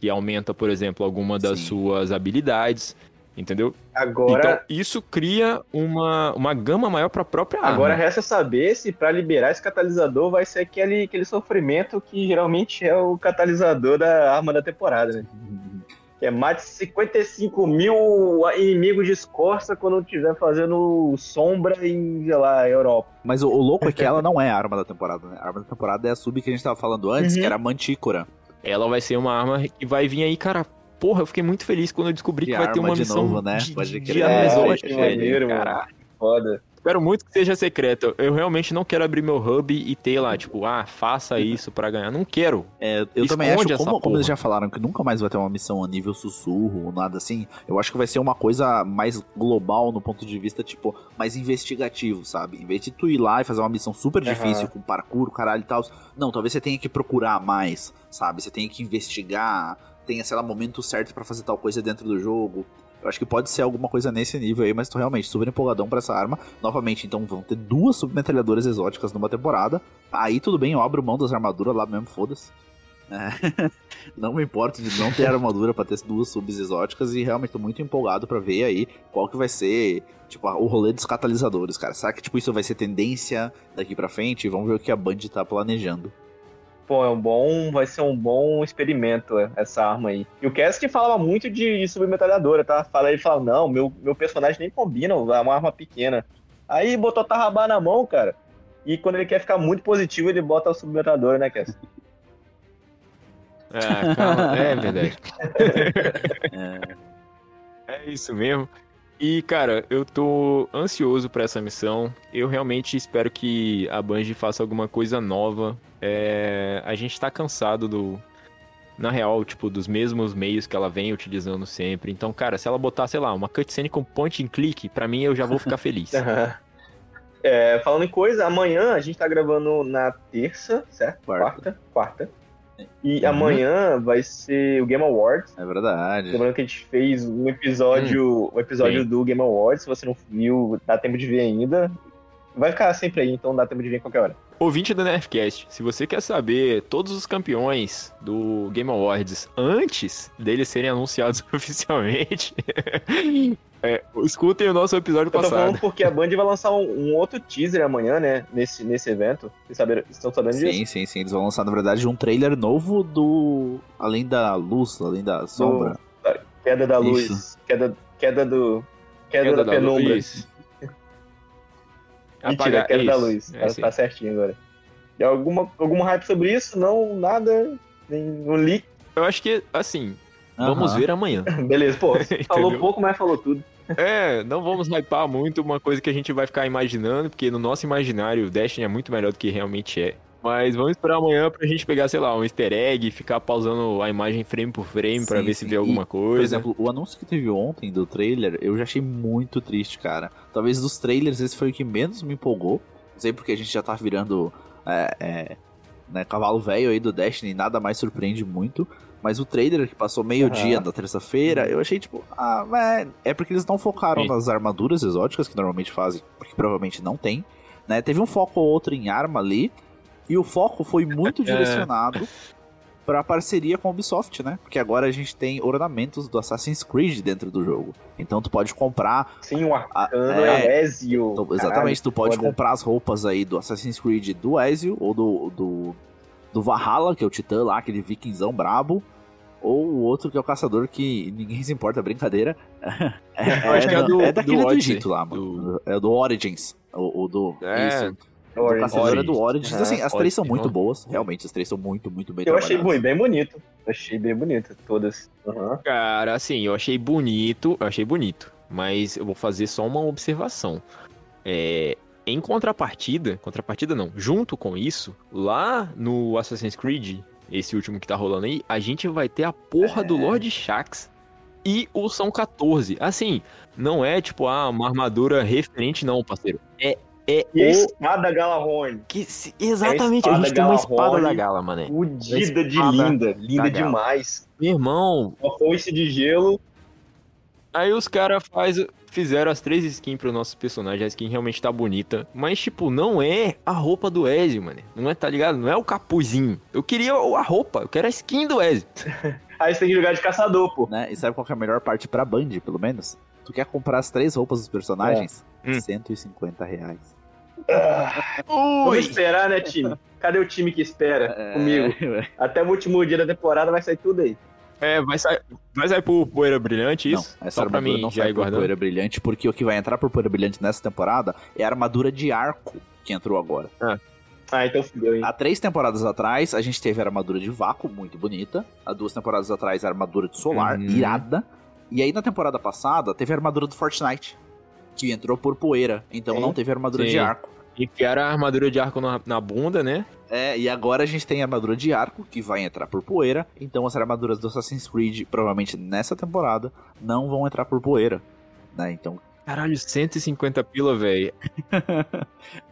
que aumenta, por exemplo, alguma das Sim. suas habilidades, entendeu? Agora, Então isso cria uma, uma gama maior pra própria arma. agora resta saber se pra liberar esse catalisador vai ser aquele, aquele sofrimento que geralmente é o catalisador da arma da temporada, né? Que é mais de 55 mil inimigos de escorça quando estiver fazendo sombra em, sei lá, Europa. Mas o, o louco é que ela não é a arma da temporada, né? A arma da temporada é a sub que a gente tava falando antes, Uhum. que era a Mantícora. Ela vai ser uma arma que vai vir aí, cara. Porra, eu fiquei muito feliz quando eu descobri que, Que vai ter uma de missão novo, né? de, Pode de, de É, maneiro. Caralho. Foda. Espero muito que seja secreto. Eu realmente não quero abrir meu hub e ter lá, tipo, ah, faça isso pra ganhar. Não quero. É, eu também acho, Esconde como, como eles já falaram, que nunca mais vai ter uma missão a nível sussurro ou nada assim, eu acho que vai ser uma coisa mais global no ponto de vista, tipo, mais investigativo, sabe? Em vez de tu ir lá e fazer uma missão super difícil com parkour, caralho e tal, não, talvez você tenha que procurar mais, sabe? Você tenha que investigar, tenha, sei lá, momento certo pra fazer tal coisa dentro do jogo. Eu acho que pode ser alguma coisa nesse nível aí, mas tô realmente super empolgadão pra essa arma. Novamente, então vão ter duas submetralhadoras exóticas numa temporada. Aí tudo bem, eu abro mão das armaduras lá mesmo, foda-se. É. (laughs) não me importo de não ter armadura pra ter duas subs exóticas e realmente tô muito empolgado pra ver aí qual que vai ser, tipo, o rolê dos catalisadores, cara. Será que tipo isso vai ser tendência daqui pra frente? Vamos ver o que a Band tá planejando. Pô, é um bom, vai ser um bom experimento é, essa arma aí. E o Cass que falava muito de, de submetralhadora, tá? Fala, ele fala, não, meu, meu personagem nem combina, é uma arma pequena. Aí botou Tarrabá na mão, cara. E quando ele quer ficar muito positivo, ele bota a submetralhadora, né, Cass? Ah, calma. É verdade. (laughs) É, É isso mesmo. E, cara, eu tô ansioso pra essa missão. Eu realmente espero que a Bungie faça alguma coisa nova. É, A gente tá cansado do. Na real, tipo, dos mesmos meios que ela vem utilizando sempre. Então, cara, se ela botar, sei lá, uma cutscene com point and click, pra mim eu já vou ficar feliz. (laughs) É, falando em coisa, amanhã a gente tá gravando na terça, certo? Quarta. Quarta. Quarta. E Uhum. amanhã vai ser o Game Awards. é verdade. Lembrando que a gente fez um episódio, um episódio sim. do Game Awards. Se você não viu, dá tempo de ver ainda. Vai ficar sempre aí, então dá tempo de ver em qualquer hora. Ouvinte do Nerfcast, se você quer saber todos os campeões do Game Awards antes deles serem anunciados (laughs) oficialmente, é, escutem o nosso episódio Eu tô passado. falando porque a Band vai lançar um, um outro teaser amanhã, né? Nesse, nesse evento. Vocês saberam, estão sabendo disso? Sim, sim, sim. Eles vão lançar, na verdade, um trailer novo do. Além da luz, além da sombra. Queda da luz. Isso. Queda, queda do. Queda, da, penumbra. Isso. (laughs) (laughs) Mentira, queda da isso, luz. é tá, aí. tá certinho agora. E alguma, algum hype sobre isso? Não, nada. Nenhum leak. Eu acho que, assim, vamos ver amanhã. (laughs) Beleza, pô. (laughs) falou pouco, mas falou tudo. É, não vamos hypar muito uma coisa que a gente vai ficar imaginando, porque no nosso imaginário o Destiny é muito melhor do que realmente é. Mas vamos esperar amanhã pra gente pegar, sei lá, um easter egg, ficar pausando a imagem frame por frame pra Sim, ver se sim. vê alguma E, coisa. Por exemplo, o anúncio que teve ontem do trailer, eu já achei muito triste, cara. Talvez dos trailers esse foi o que menos me empolgou. Não sei porque a gente já tá virando é, é, né, cavalo velho aí do Destiny, nada mais surpreende muito. Mas o trailer que passou meio-dia Aham. da terça-feira, eu achei tipo, ah, mas é porque eles não focaram Sim. nas armaduras exóticas que normalmente fazem, porque provavelmente não tem. Né? Teve um foco ou outro em arma ali, e o foco foi muito (laughs) direcionado pra parceria com a Ubisoft, né? Porque agora a gente tem ornamentos do Assassin's Creed dentro do jogo. Então tu pode comprar. Sim, o Arcano é. é, Ezio. tu- Caralho, exatamente, tu pode foda. comprar as roupas aí do Assassin's Creed do Ezio ou do, do, do Valhalla, que é o Titã lá, aquele vikingzão brabo. Ou o outro que é o caçador que ninguém se importa, é brincadeira. (laughs) É, Eu acho que é do- é daquele do do, Egito lá, mano. É do Origins. O, o do. É, Isso. O Origins. caçador é do Origins. Aham, Assim, as três são muito ó. boas. Realmente, as três são muito, muito bem Eu achei bem, bem bonito. Achei bem bonito, todas. Aham. Cara, assim, eu achei bonito, eu achei bonito, mas eu vou fazer só uma observação. É, em contrapartida, contrapartida não, junto com isso, lá no Assassin's Creed, esse último que tá rolando aí, a gente vai ter a porra do Lord Shax e o São 14. Assim, não é tipo ah, uma armadura referente não, parceiro. É é E a o espada Galahorn. que se- exatamente, a espada gente tem uma espada Galahorn. da Gala, mané. Fudida de linda. Linda demais. Meu irmão, Uma foice de gelo. Aí os caras fizeram as três skins pro nosso personagem. A skin realmente tá bonita. Mas, tipo, não é a roupa do Ezio, mano. Não é, tá ligado? Não é o capuzinho. Eu queria a roupa. Eu quero a skin do Ezio. (laughs) Aí você tem que jogar de caçador, pô. Né? E sabe qual que é a melhor parte pra Band, pelo menos? Tu quer comprar as três roupas dos personagens? É. Hum. 150 reais. Vamos esperar, né, time? Cadê o time que espera É, comigo? (laughs) Até o último dia da temporada vai sair tudo aí. É, vai sair, vai sair por Poeira Brilhante, Não, isso? essa Só armadura mim não sai por poeira brilhante, porque o que vai entrar por poeira brilhante nessa temporada é a armadura de arco que entrou agora. Ah, então fudeu, hein? Há três temporadas atrás, a gente teve a armadura de vácuo, muito bonita. Há duas temporadas atrás, a armadura de solar, Uhum. irada. E aí, na temporada passada, teve a armadura do Fortnite, que entrou por poeira. Então Sim. não teve a armadura Sim. de arco. Enfiaram a armadura de arco na, na bunda, né? É, e agora a gente tem a armadura de arco, que vai entrar por poeira. Então as armaduras do Assassin's Creed, provavelmente nessa temporada, não vão entrar por poeira. Né? Então, (laughs) Caralho, 150 pila, velho.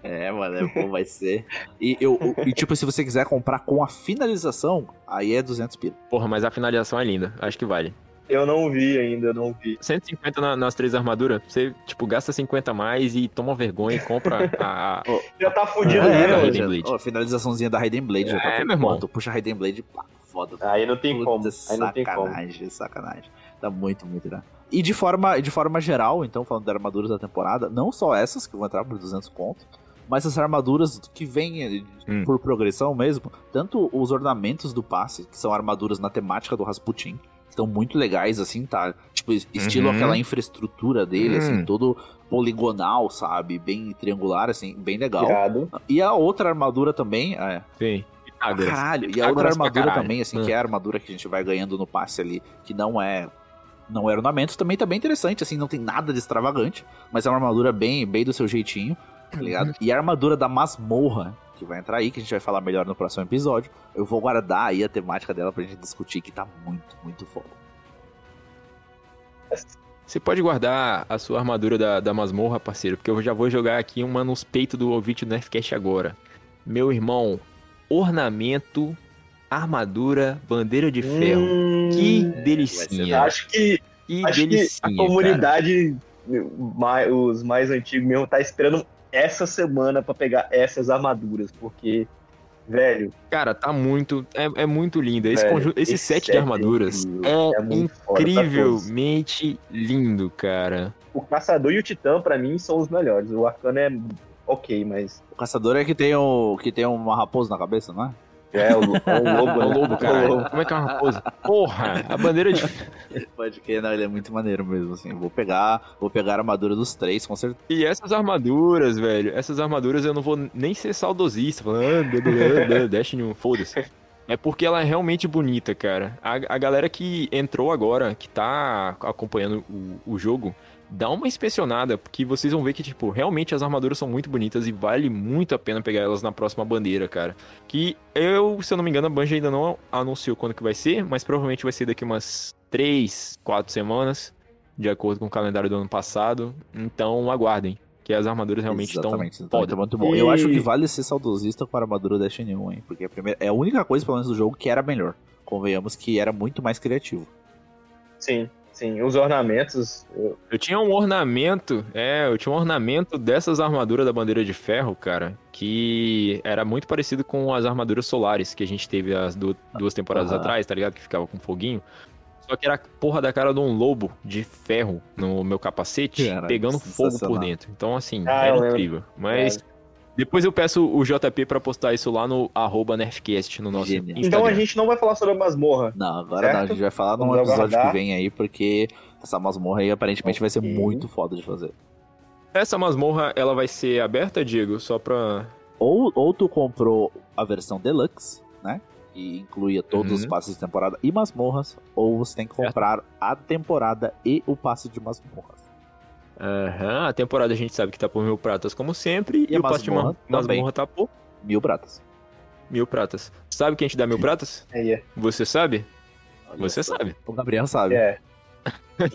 é, mano, é bom, vai ser. E, eu, e tipo, se você quiser comprar com a finalização, aí é 200 pila. Porra, mas a finalização é linda. Acho que vale. Eu não vi ainda, eu não vi. 150 na- nas três armaduras, você, tipo, gasta 50 a mais e toma vergonha e compra a... a- (laughs) Já tá fudido É, mesmo. velho. né? Raiden Blade. Ó, a finalização da Raiden Blade já tá É, meu irmão. quanto? Puxa a Raiden Blade, pá, foda. Aí não tem como. Puta, Aí não tem como. sacanagem, sacanagem. Tá muito, muito, né? E de forma, de forma geral, então, falando das armaduras da temporada, não só essas que vão entrar por 200 pontos, mas as armaduras que vêm eh, Hum. por progressão mesmo, tanto os ornamentos do passe, que são armaduras na temática do Rasputin, estão muito legais, assim, tá? Tipo, es- estilo Uhum. aquela infraestrutura dele, assim, Hum. todo poligonal, sabe? Bem triangular, assim, bem legal. Irado. E a outra armadura também, é, Sim. ah, Pitágoras. caralho. E a outra armadura também, assim, Hum. que é a armadura que a gente vai ganhando no passe ali, que não é. Não é ornamento, também tá bem interessante, assim, não tem nada de extravagante, mas é uma armadura bem, bem do seu jeitinho, tá ligado? E a armadura da masmorra, que vai entrar aí, que a gente vai falar melhor no próximo episódio, eu vou guardar aí a temática dela pra gente discutir, que tá muito, muito foda. Você pode guardar a sua armadura da, da masmorra, parceiro, porque eu já vou jogar aqui uma nos peitos do ouvinte do Nerfcast agora. Meu irmão, ornamento, armadura, bandeira de ferro. Hum, Que delicinha. Acho que, Que acho que delicinha, a cara. comunidade, os mais antigos mesmo, tá esperando essa semana pra pegar essas armaduras, porque, velho, Cara, tá muito. É, é muito lindo. Esse, Velho, conjunto, esse, esse set de set é armaduras incrível, é, é muito foda, tá incrivelmente lindo, cara. o Caçador e o Titã, pra mim, são os melhores. O Arcano é ok, mas O caçador é que tem, o, que tem uma raposa na cabeça, não é? É o, é o lobo, É né? o lobo, cara. É o lobo. Como é que é uma raposa? Porra, a bandeira de. (laughs) Pode que não, ele é muito maneiro mesmo, assim. Vou pegar, vou pegar a armadura dos três, com certeza. E essas armaduras, velho, essas armaduras eu não vou nem ser saudosista, falando, ah, blá, blá, Destiny 1, foda-se. É porque ela é realmente bonita, cara. A, a galera que entrou agora, que tá acompanhando o, o jogo, dá uma inspecionada, porque vocês vão ver que, tipo, realmente as armaduras são muito bonitas e vale muito a pena pegar elas na próxima bandeira, cara. Que eu, se eu não me engano, a Bungie ainda não anunciou quando que vai ser, mas provavelmente vai ser daqui umas 3, 4 semanas, de acordo com o calendário do ano passado. Então aguardem, que as armaduras realmente estão Exatamente, então, muito bom. E- Eu acho que vale ser saudosista com a armadura Destiny 1, hein? Porque a primeira, é a única coisa, pelo menos, do jogo que era melhor. Convenhamos que era muito mais criativo. Sim, sim. Os ornamentos, eu- Eu tinha um ornamento, é, eu tinha um ornamento dessas armaduras da bandeira de ferro, cara, que era muito parecido com as armaduras solares que a gente teve as du- duas temporadas atrás, tá ligado? Que ficava com foguinho. Só que era a porra da cara de um lobo de ferro no meu capacete, Caralho, pegando fogo por dentro. Então, assim, Ah, era incrível. Mas depois eu peço o JP pra postar isso lá no arroba Nerfcast, no nosso Genial. Instagram. Então a gente não vai falar sobre a masmorra. Não, agora não, a Certo? gente vai falar num Vamos episódio aguardar. que vem aí, porque essa masmorra aí aparentemente vai ser muito foda de fazer. Essa masmorra, ela vai ser aberta, Diego? Só pra... Ou, ou tu comprou a versão deluxe, né? Que incluía todos Uhum. os passes de temporada e masmorras, ou você tem que comprar a temporada e o passe de masmorras. Aham, a temporada a gente sabe que tá por mil pratas, como sempre, E e, a o passe de masmorra tá por Mil pratas. mil pratas. Sabe quem te dá mil pratas? Aí é. Você sabe? Olha Você só. sabe. O Gabriel sabe. É. (laughs)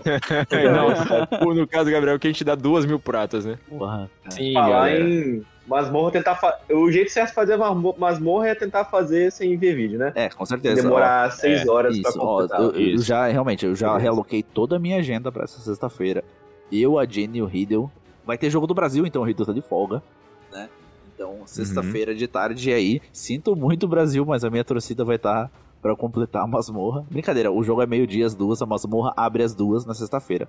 Não, (laughs) no caso, Gabriel, que a gente dá duas mil pratas, né? Porra. Sim, Falar galera. em masmorra, tentar fa... O jeito certo de fazer masmo- masmorra é tentar fazer sem ver vídeo, né? É, com certeza. Demorar seis horas pra Isso, ó, completar. eu, eu Isso. já, realmente, eu já realoquei toda a minha agenda pra essa sexta-feira. Eu, a Jenny e o Riddle. Vai ter jogo do Brasil, então o Riddle tá de folga, né? Então, sexta-feira de tarde aí. Sinto muito Brasil, mas a minha torcida vai estar pra completar a masmorra. Brincadeira, o jogo é meio-dia às duas, a masmorra abre às duas na sexta-feira.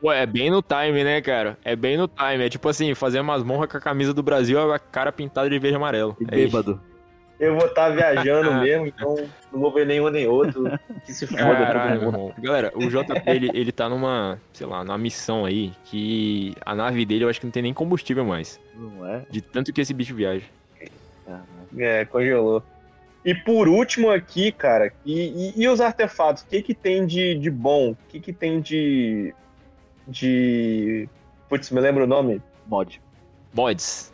Pô, é bem no time, né, cara? É bem no time. É tipo assim, fazer masmorra com a camisa do Brasil, a cara pintada de verde e amarelo. E É isso. Eu vou estar viajando (laughs) mesmo, então não vou ver nenhum nem outro. Que se foda Caralho, irmão. Galera, o JP, ele, ele tá numa, sei lá, numa missão aí que a nave dele eu acho que não tem nem combustível mais. Não é? De tanto que esse bicho viaja. É, congelou. E por último aqui, cara, e, e- e os artefatos? O que que tem de, de bom? O que que tem de... de... Putz, me lembra o nome? Mod. Mods.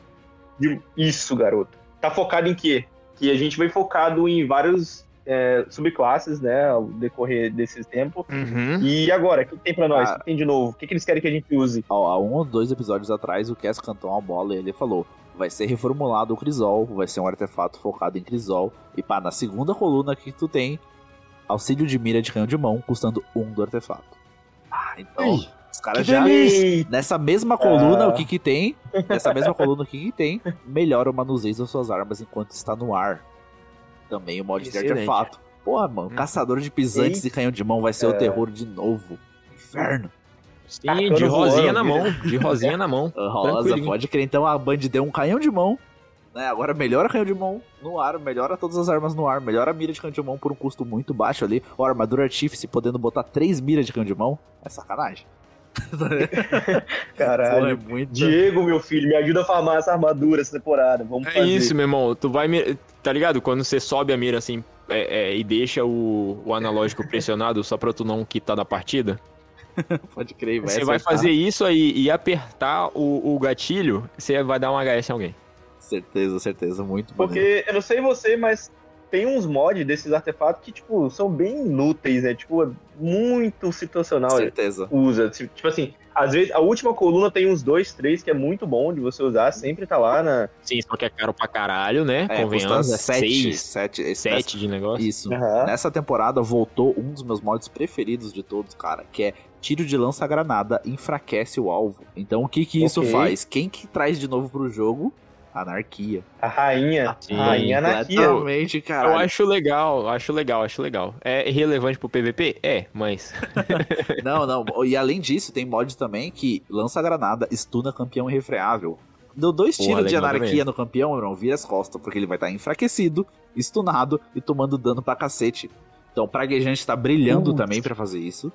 De- Isso, garoto. Tá focado em quê? Que a gente vem focado em vários é, subclasses, né, ao decorrer desses tempos. Uhum. E agora, o que que tem pra nós? Ah. O que tem de novo? O que, que eles querem que a gente use? Há há um ou dois episódios atrás, o Cass cantou uma bola e ele falou: vai ser reformulado o Crisol, vai ser um artefato focado em Crisol. E pá, na segunda coluna aqui tu tem auxílio de mira de canhão de mão, custando um do artefato. Ah, então, os caras já. Eita, Nessa mesma coluna, Ah. o que que tem? Nessa mesma coluna, o que que tem? (laughs) Melhora o manuseio das suas armas enquanto está no ar. Também o mod de Excelente. artefato. Porra, mano, Hum. caçador de pisantes e canhão de mão vai ser o É. terror de novo. Inferno. Sim, Tacando de rosinha na mão. De rosinha na mão. (laughs) Rosa, pode crer. Então a Band deu um canhão de mão. Né? Agora melhora canhão de mão no ar, melhora todas as armas no ar, melhora a mira de canhão de mão por um custo muito baixo ali. Ó, armadura artífice podendo botar três miras de canhão de mão. É sacanagem. (laughs) Porra, é caralho. muito. Diego, meu filho, me ajuda a farmar essa armadura essa temporada. Vamos É fazer. isso, meu irmão. Tu vai. mi- Tá ligado? Quando você sobe a mira assim é, é, e deixa o, o analógico pressionado só pra tu não quitar da partida. (laughs) Pode crer, vai Você vai fazer isso aí e apertar o, o gatilho, você vai dar um HS em alguém. Certeza, certeza. Muito maneiro. Porque eu não sei você, mas tem uns mods desses artefatos que, tipo, são bem inúteis, né? Tipo, é muito situacional. Certeza. Usa. Tipo assim, às vezes a última coluna tem uns dois, três que é muito bom de você usar, sempre tá lá na. Sim, só que é caro pra caralho, né? É, Convenhamos. É 7, seis, 7, esse- sete de negócio. Isso. Aham. Nessa temporada voltou um dos meus mods preferidos de todos, cara, que é tiro de lança-granada enfraquece o alvo. Então o que que isso Ok. faz? Quem que traz de novo pro jogo? Anarquia. A rainha. Sim, a rainha anarquia. Completamente, cara. Eu acho legal, acho legal, acho legal. É irrelevante pro PVP? É, mas. (laughs) Não, não. E além disso, tem mod também que lança granada, stuna campeão irrefreável. Deu dois Pô, tiros de anarquia também. no campeão, irmão, vira as costas, porque ele vai estar enfraquecido, stunado e tomando dano pra cacete. Então o Praguejante tá brilhando Putz. também pra fazer isso,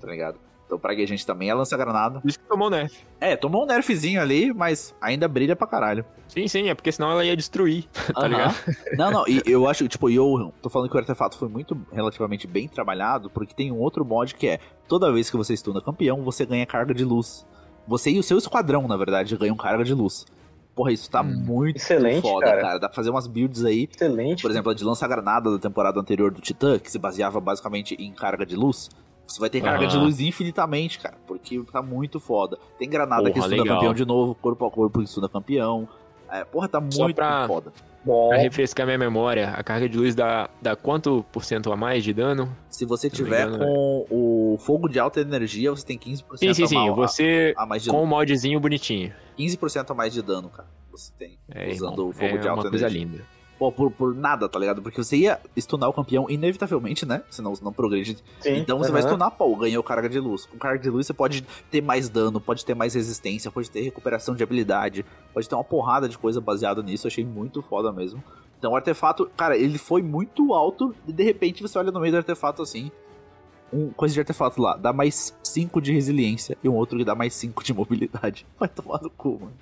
tá ligado? Então o Praguejante também é lança-granada. Isso que tomou nerf. É, tomou um nerfzinho ali, mas ainda brilha pra caralho. Sim, sim, é porque senão ela ia destruir, (laughs) tá Aham. ligado? Não, não, e eu acho, tipo, eu tô falando que o artefato foi muito relativamente bem trabalhado, porque tem um outro mod que é, toda vez que você estuna campeão, você ganha carga de luz. Você e o seu esquadrão, na verdade, ganham carga de luz. Porra, isso tá Hum, muito excelente, foda, cara. cara. Dá pra fazer umas builds aí, Excelente. por exemplo, a de lança-granada da temporada anterior do Titã, que se baseava basicamente em carga de luz. Você vai ter carga de Aham. luz infinitamente, cara, porque tá muito foda. Tem granada que Porra, estuna legal. campeão de novo, corpo a corpo que estuna campeão. É, porra, tá muito pra- foda. Bom. Pra refrescar minha memória, a carga de luz dá, dá quanto por cento a mais de dano? Se você Se tiver engano, com o fogo de alta energia, você tem 15% Sim, sim, a, sim. mal- Você a, mais de com o modzinho bonitinho. 15% a mais de dano, cara. Você tem É, usando irmão, o fogo é de alta uma coisa energia. linda. Pô, por, por nada, tá ligado? Porque você ia stunar o campeão inevitavelmente, né? Senão você não progride. Sim, então você vai aham. stunar, pô, ganhou carga de luz. Com carga de luz você pode ter mais dano, pode ter mais resistência, pode ter recuperação de habilidade, pode ter uma porrada de coisa baseada nisso. Achei muito foda mesmo. Então o artefato, cara, ele foi muito alto e de repente você olha no meio do artefato assim. Um coisa de artefato lá, dá mais 5 de resiliência e um outro que dá mais 5 de mobilidade. (laughs) Vai tomar no cu, mano.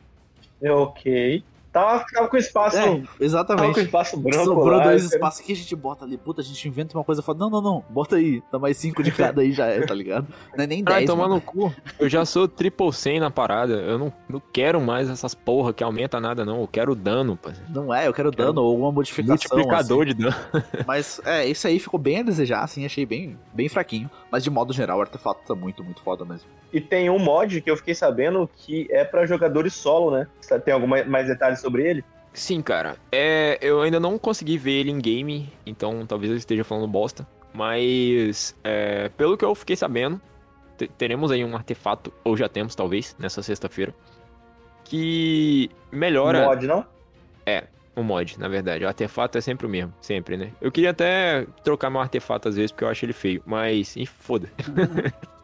É ok. Tava, tava com espaço. É, Tava com exatamente. espaço branco. Sobrou lá, dois espaços que a gente bota ali. Puta, a gente inventa uma coisa e fala, não, não, não, bota aí. Dá mais cinco de cada aí já é, tá ligado? (laughs) Não é nem Ai, 10, tomar mano. no cu. Eu já sou triple 100 na parada. Eu não, não quero mais essas porra que aumenta nada, não. Eu quero dano, pô. Não é, eu quero dano ou alguma modificação. Multiplicador de dano. assim. (laughs) Mas, é, esse aí ficou bem a desejar, assim, achei bem, bem fraquinho. Mas de modo geral, o artefato tá muito, muito foda mesmo. E tem um mod que eu fiquei sabendo que é pra jogadores solo, né? Tem algum mais- mais detalhes sobre ele? Sim, cara. É, eu ainda não consegui ver ele em game, então talvez eu esteja falando bosta. Mas, é, pelo que eu fiquei sabendo, te- teremos aí um artefato, ou já temos talvez, nessa sexta-feira, que melhora Mod, não? o mod, na verdade. O artefato é sempre o mesmo, sempre, né? Eu queria até trocar meu artefato às vezes, porque eu acho ele feio, mas, enfim, foda. (laughs)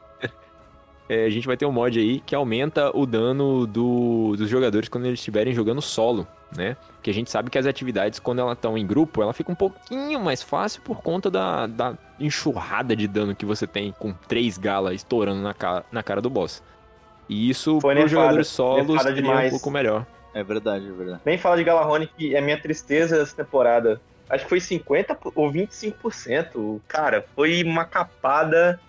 É, a gente vai ter um mod aí que aumenta o dano do- dos jogadores quando eles estiverem jogando solo, né? Porque a gente sabe que as atividades, quando elas estão em grupo, ela fica um pouquinho mais fácil por conta da, da enxurrada de dano que você tem com três galas estourando na, ca- na cara do boss. E isso, para os jogadores solos, seria um pouco melhor. É verdade, é verdade. Nem fala de Galahorn, que é minha tristeza essa temporada. Acho que foi 50% ou 25%. Cara, foi uma capada.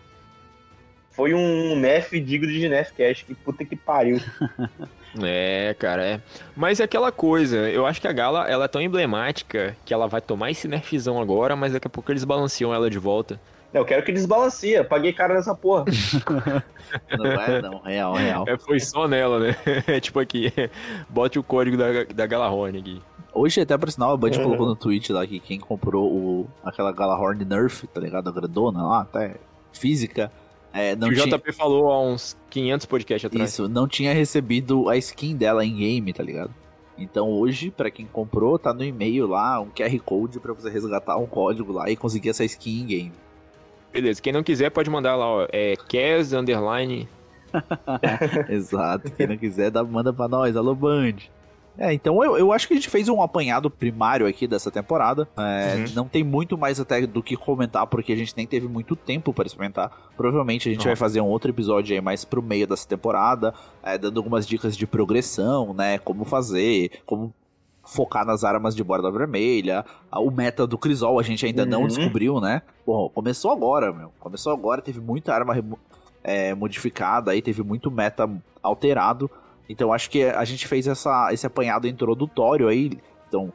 Foi um nerf digno de Nerfcast. Que puta que pariu. (laughs) É, cara, é. Mas é aquela coisa, eu acho que a Gala, ela é tão emblemática que ela vai tomar esse nerfzão agora, mas daqui a pouco eles balanceam ela de volta. Não, eu quero que desbalanceia. Paguei cara nessa porra. (laughs) Não é, não, real, real. É, foi só nela, né? (laughs) É tipo aqui, bote o código da, da Galahorn aqui. Hoje, até por sinal, a Band Uhum. colocou no tweet lá que quem comprou o, aquela Galahorn Nerf, tá ligado? A grandona lá, até física, é, não o tinha... JP falou há uns 500 podcasts atrás. Isso, não tinha recebido a skin dela em game, tá ligado? Então hoje, pra quem comprou, tá no e-mail lá, um QR Code pra você resgatar um código lá e conseguir essa skin em game. Beleza, quem não quiser pode mandar lá, ó, é Cas underline. (laughs) Exato, quem não quiser, dá, manda pra nós, alô Band. É, então eu, eu acho que a gente fez um apanhado primário aqui dessa temporada. É, Uhum. Não tem muito mais até do que comentar, porque a gente nem teve muito tempo para experimentar. Provavelmente a gente vai fazer um outro episódio aí mais pro meio dessa temporada, é, dando algumas dicas de progressão, né? Como fazer, como focar nas armas de borda vermelha. O meta do Crisol a gente ainda não Uhum. descobriu, né? Bom, começou agora, meu. Começou agora, teve muita arma é, modificada aí, teve muito meta alterado. Então acho que a gente fez essa, esse apanhado introdutório aí. Então,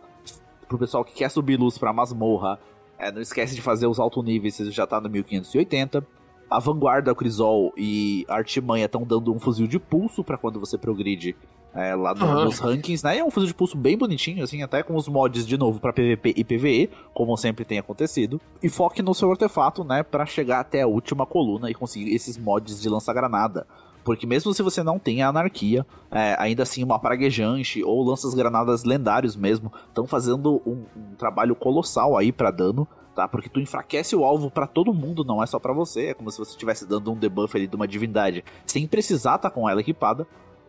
pro pessoal que quer subir luz pra masmorra, é, não esquece de fazer os alto níveis, você já tá no 1580. A vanguarda, o Crisol e a Artimanha estão dando um fuzil de pulso pra quando você progride é, lá no- Aham. nos rankings, né? É um fuzil de pulso bem bonitinho, assim, até com os mods de novo pra PVP e PVE, como sempre tem acontecido. E foque no seu artefato, né, Pra chegar até a última coluna e conseguir esses mods de lança-granada. Porque mesmo se você não tem a anarquia, é, ainda assim uma praguejante ou lanças granadas lendários mesmo estão fazendo um, um trabalho colossal aí pra dano, tá? Porque tu enfraquece o alvo pra todo mundo, não é só pra você. É como se você estivesse dando um debuff ali de uma divindade sem precisar estar com ela equipada,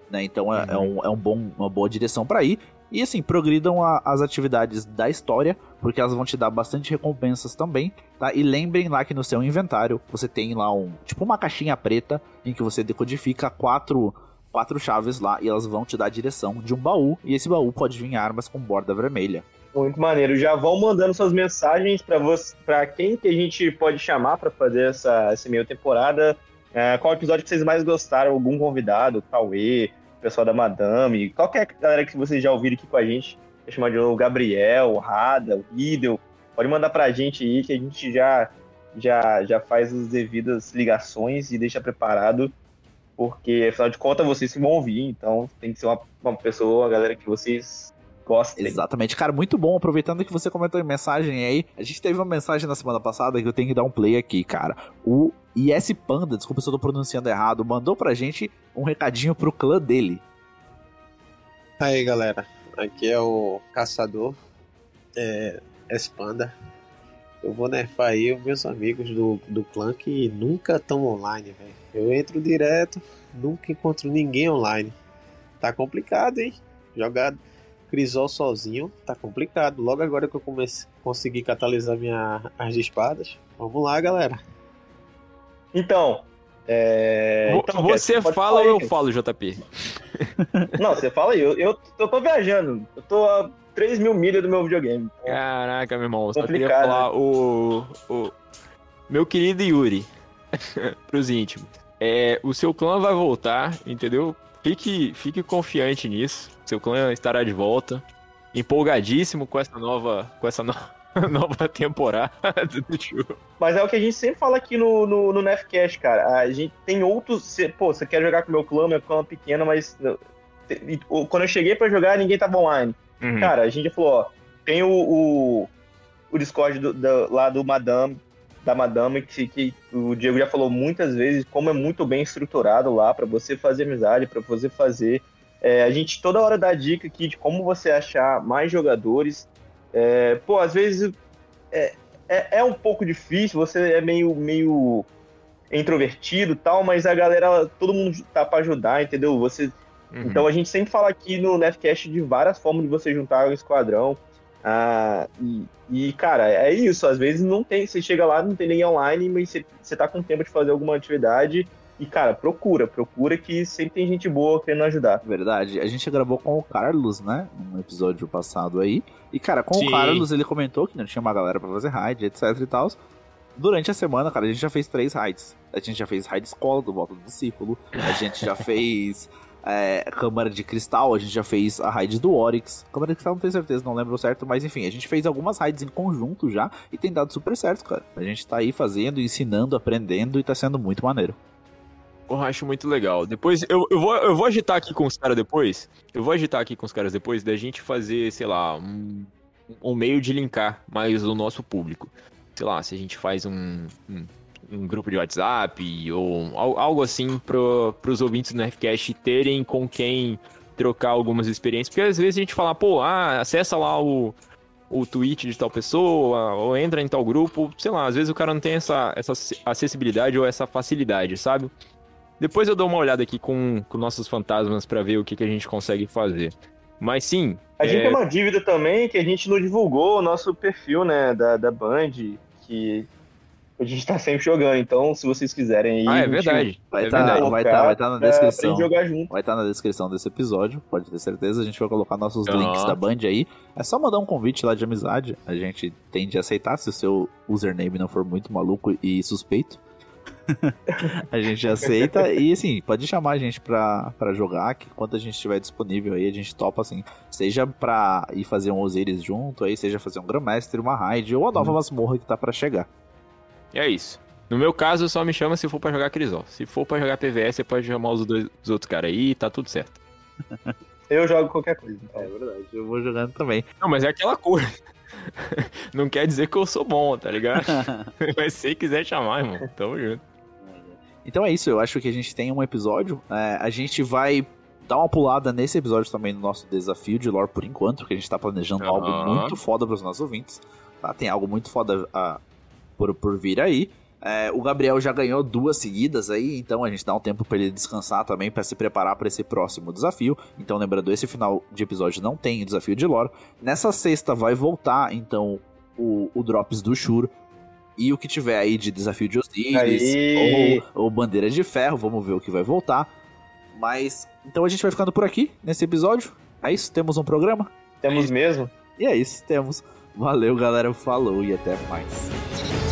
né? Então é, é um, é um bom, uma boa direção pra ir. E assim, progridam a- as atividades da história, porque elas vão te dar bastante recompensas também, tá? E lembrem lá que no seu inventário você tem lá um, tipo uma caixinha preta em que você decodifica quatro quatro chaves lá e elas vão te dar a direção de um baú, e esse baú pode vir armas com borda vermelha. Muito maneiro. Já vão mandando suas mensagens pra você, para quem que a gente pode chamar pra fazer essa, essa meia temporada. É, qual episódio que vocês mais gostaram? Algum convidado, Cauê, pessoal da Madame, qualquer galera que vocês já ouviram aqui com a gente. Vou chamar de novo o Gabriel, o Rada, o Riddle. Pode mandar pra gente aí que a gente já, já, já faz as devidas ligações e deixa preparado. Porque, afinal de contas, vocês vão ouvir. Então tem que ser uma, uma pessoa, uma galera que vocês gostem. Exatamente, cara, muito bom. Aproveitando que você comentou em mensagem aí, a gente teve uma mensagem na semana passada que eu tenho que dar um play aqui, cara. O IS Panda, desculpa se eu tô pronunciando errado, mandou pra gente um recadinho pro clã dele. Aí galera, aqui é o Caçador é, Espanda. Eu vou nerfar aí os meus amigos do, do clã que nunca estão online, velho. Eu entro direto, nunca encontro ninguém online. Tá complicado, hein? Jogar Crisol sozinho tá complicado. Logo agora que eu comecei, consegui catalisar minha, as espadas. Vamos lá, galera. Então, É, então, Você Cat, fala ou eu falo, JP? (laughs) Não, você fala aí. Eu, eu, eu tô viajando. Eu tô a 3 mil milhas do meu videogame. Caraca, meu irmão, só queria falar o, o. Meu querido Yuri, (laughs) pros íntimos. É, o seu clã vai voltar, entendeu? Fique, fique confiante nisso. Seu clã estará de volta. Empolgadíssimo com essa nova. Com essa no- (laughs) nova temporada do jogo. Mas é o que a gente sempre fala aqui no, no, no Nefcast, cara. A gente tem outros. cê- pô, você quer jogar com o meu clã, meu clã é pequeno, mas. Quando eu cheguei pra jogar, ninguém tava online. Uhum. Cara, a gente já falou, ó. Tem o, o, o Discord do- da- lá do Madame, da Madame, que, que o Diego já falou muitas vezes, como é muito bem estruturado lá pra você fazer amizade, pra você fazer. É, a gente toda hora dá dica aqui de como você achar mais jogadores. É, pô, às vezes é, é, é um pouco difícil, você é meio, meio introvertido e tal, mas a galera, todo mundo tá pra ajudar, entendeu? Você Uhum. então a gente sempre fala aqui no Nefcast de várias formas de você juntar um esquadrão. Ah, e, e, cara, é isso. Às vezes não tem. Você chega lá, não tem ninguém online, mas você, você tá com tempo de fazer alguma atividade. E, cara, procura, procura que sempre tem gente boa querendo ajudar. Verdade. A gente gravou com o Carlos, né? No episódio passado aí. E, cara, com Sim. o Carlos, ele comentou que não tinha uma galera pra fazer raid, etc e tal. Durante a semana, cara, a gente já fez três raids. A gente já fez raid escola do Volta do Discípulo. A gente já (laughs) fez é, Câmara de Cristal. A gente já fez a raid do Oryx. Câmara de Cristal não tenho certeza, não lembro certo. Mas enfim, a gente fez algumas raids em conjunto já. E tem dado super certo, cara. A gente tá aí fazendo, ensinando, aprendendo. E tá sendo muito maneiro. Porra, acho muito legal. Depois, eu, eu, vou, eu vou agitar aqui com os caras depois. Eu vou agitar aqui com os caras depois da gente fazer, sei lá, um, um meio de linkar mais o nosso público. Sei lá, se a gente faz um, um, um grupo de WhatsApp ou al- algo assim pro, pros ouvintes do Nerdcast terem com quem trocar algumas experiências. Porque às vezes a gente fala, pô, ah, acessa lá o, o tweet de tal pessoa, ou entra em tal grupo. Sei lá, às vezes o cara não tem essa, essa acessibilidade ou essa facilidade, sabe? Depois eu dou uma olhada aqui com, com nossos fantasmas pra ver o que, que a gente consegue fazer. Mas sim. A gente é, tem uma dívida também que a gente não divulgou o nosso perfil, né, da, da Band, que a gente tá sempre jogando. Então, se vocês quiserem aí. Ah, é a gente verdade. Vai é tá- vai tá- vai tá na descrição. Gente jogar junto. Vai estar na descrição desse episódio, pode ter certeza. A gente vai colocar nossos Ah. links da Band aí. É só mandar um convite lá de amizade. A gente tende a aceitar se o seu username não for muito maluco e suspeito. (laughs) a gente aceita. E assim, pode chamar a gente pra, pra jogar, que quando a gente estiver disponível aí, a gente topa assim. Seja pra ir fazer um Osiris junto aí, seja fazer um Grandmaster, uma raid ou a nova masmorra que tá pra chegar. É isso. No meu caso, só me chama se for pra jogar Crisol. Se for pra jogar PVS, você pode chamar os, dois, os outros caras aí e tá tudo certo. (laughs) Eu jogo qualquer coisa. então. É verdade, eu vou jogando também. Não, mas é aquela coisa. (laughs) Não quer dizer que eu sou bom, tá ligado? mas se quiser chamar, irmão, tamo junto. Então é isso, eu acho que a gente tem um episódio. é, a gente vai dar uma pulada nesse episódio também no nosso desafio de lore por enquanto, porque a gente tá planejando Aham. algo muito foda pros nossos ouvintes. Tá? Tem algo muito foda ah, por, por vir aí. É, o Gabriel já ganhou duas seguidas aí, então a gente dá um tempo pra ele descansar também, pra se preparar pra esse próximo desafio. Então, lembrando, esse final de episódio não tem o desafio de lore. Nessa sexta vai voltar, então, o, o Drops do Shur. E o que tiver aí de desafio de Osiris ou, ou Bandeira de Ferro, vamos ver o que vai voltar. Mas, então a gente vai ficando por aqui nesse episódio. É isso, temos um programa? Temos mesmo? E é isso, temos. Valeu, galera, falou e até mais.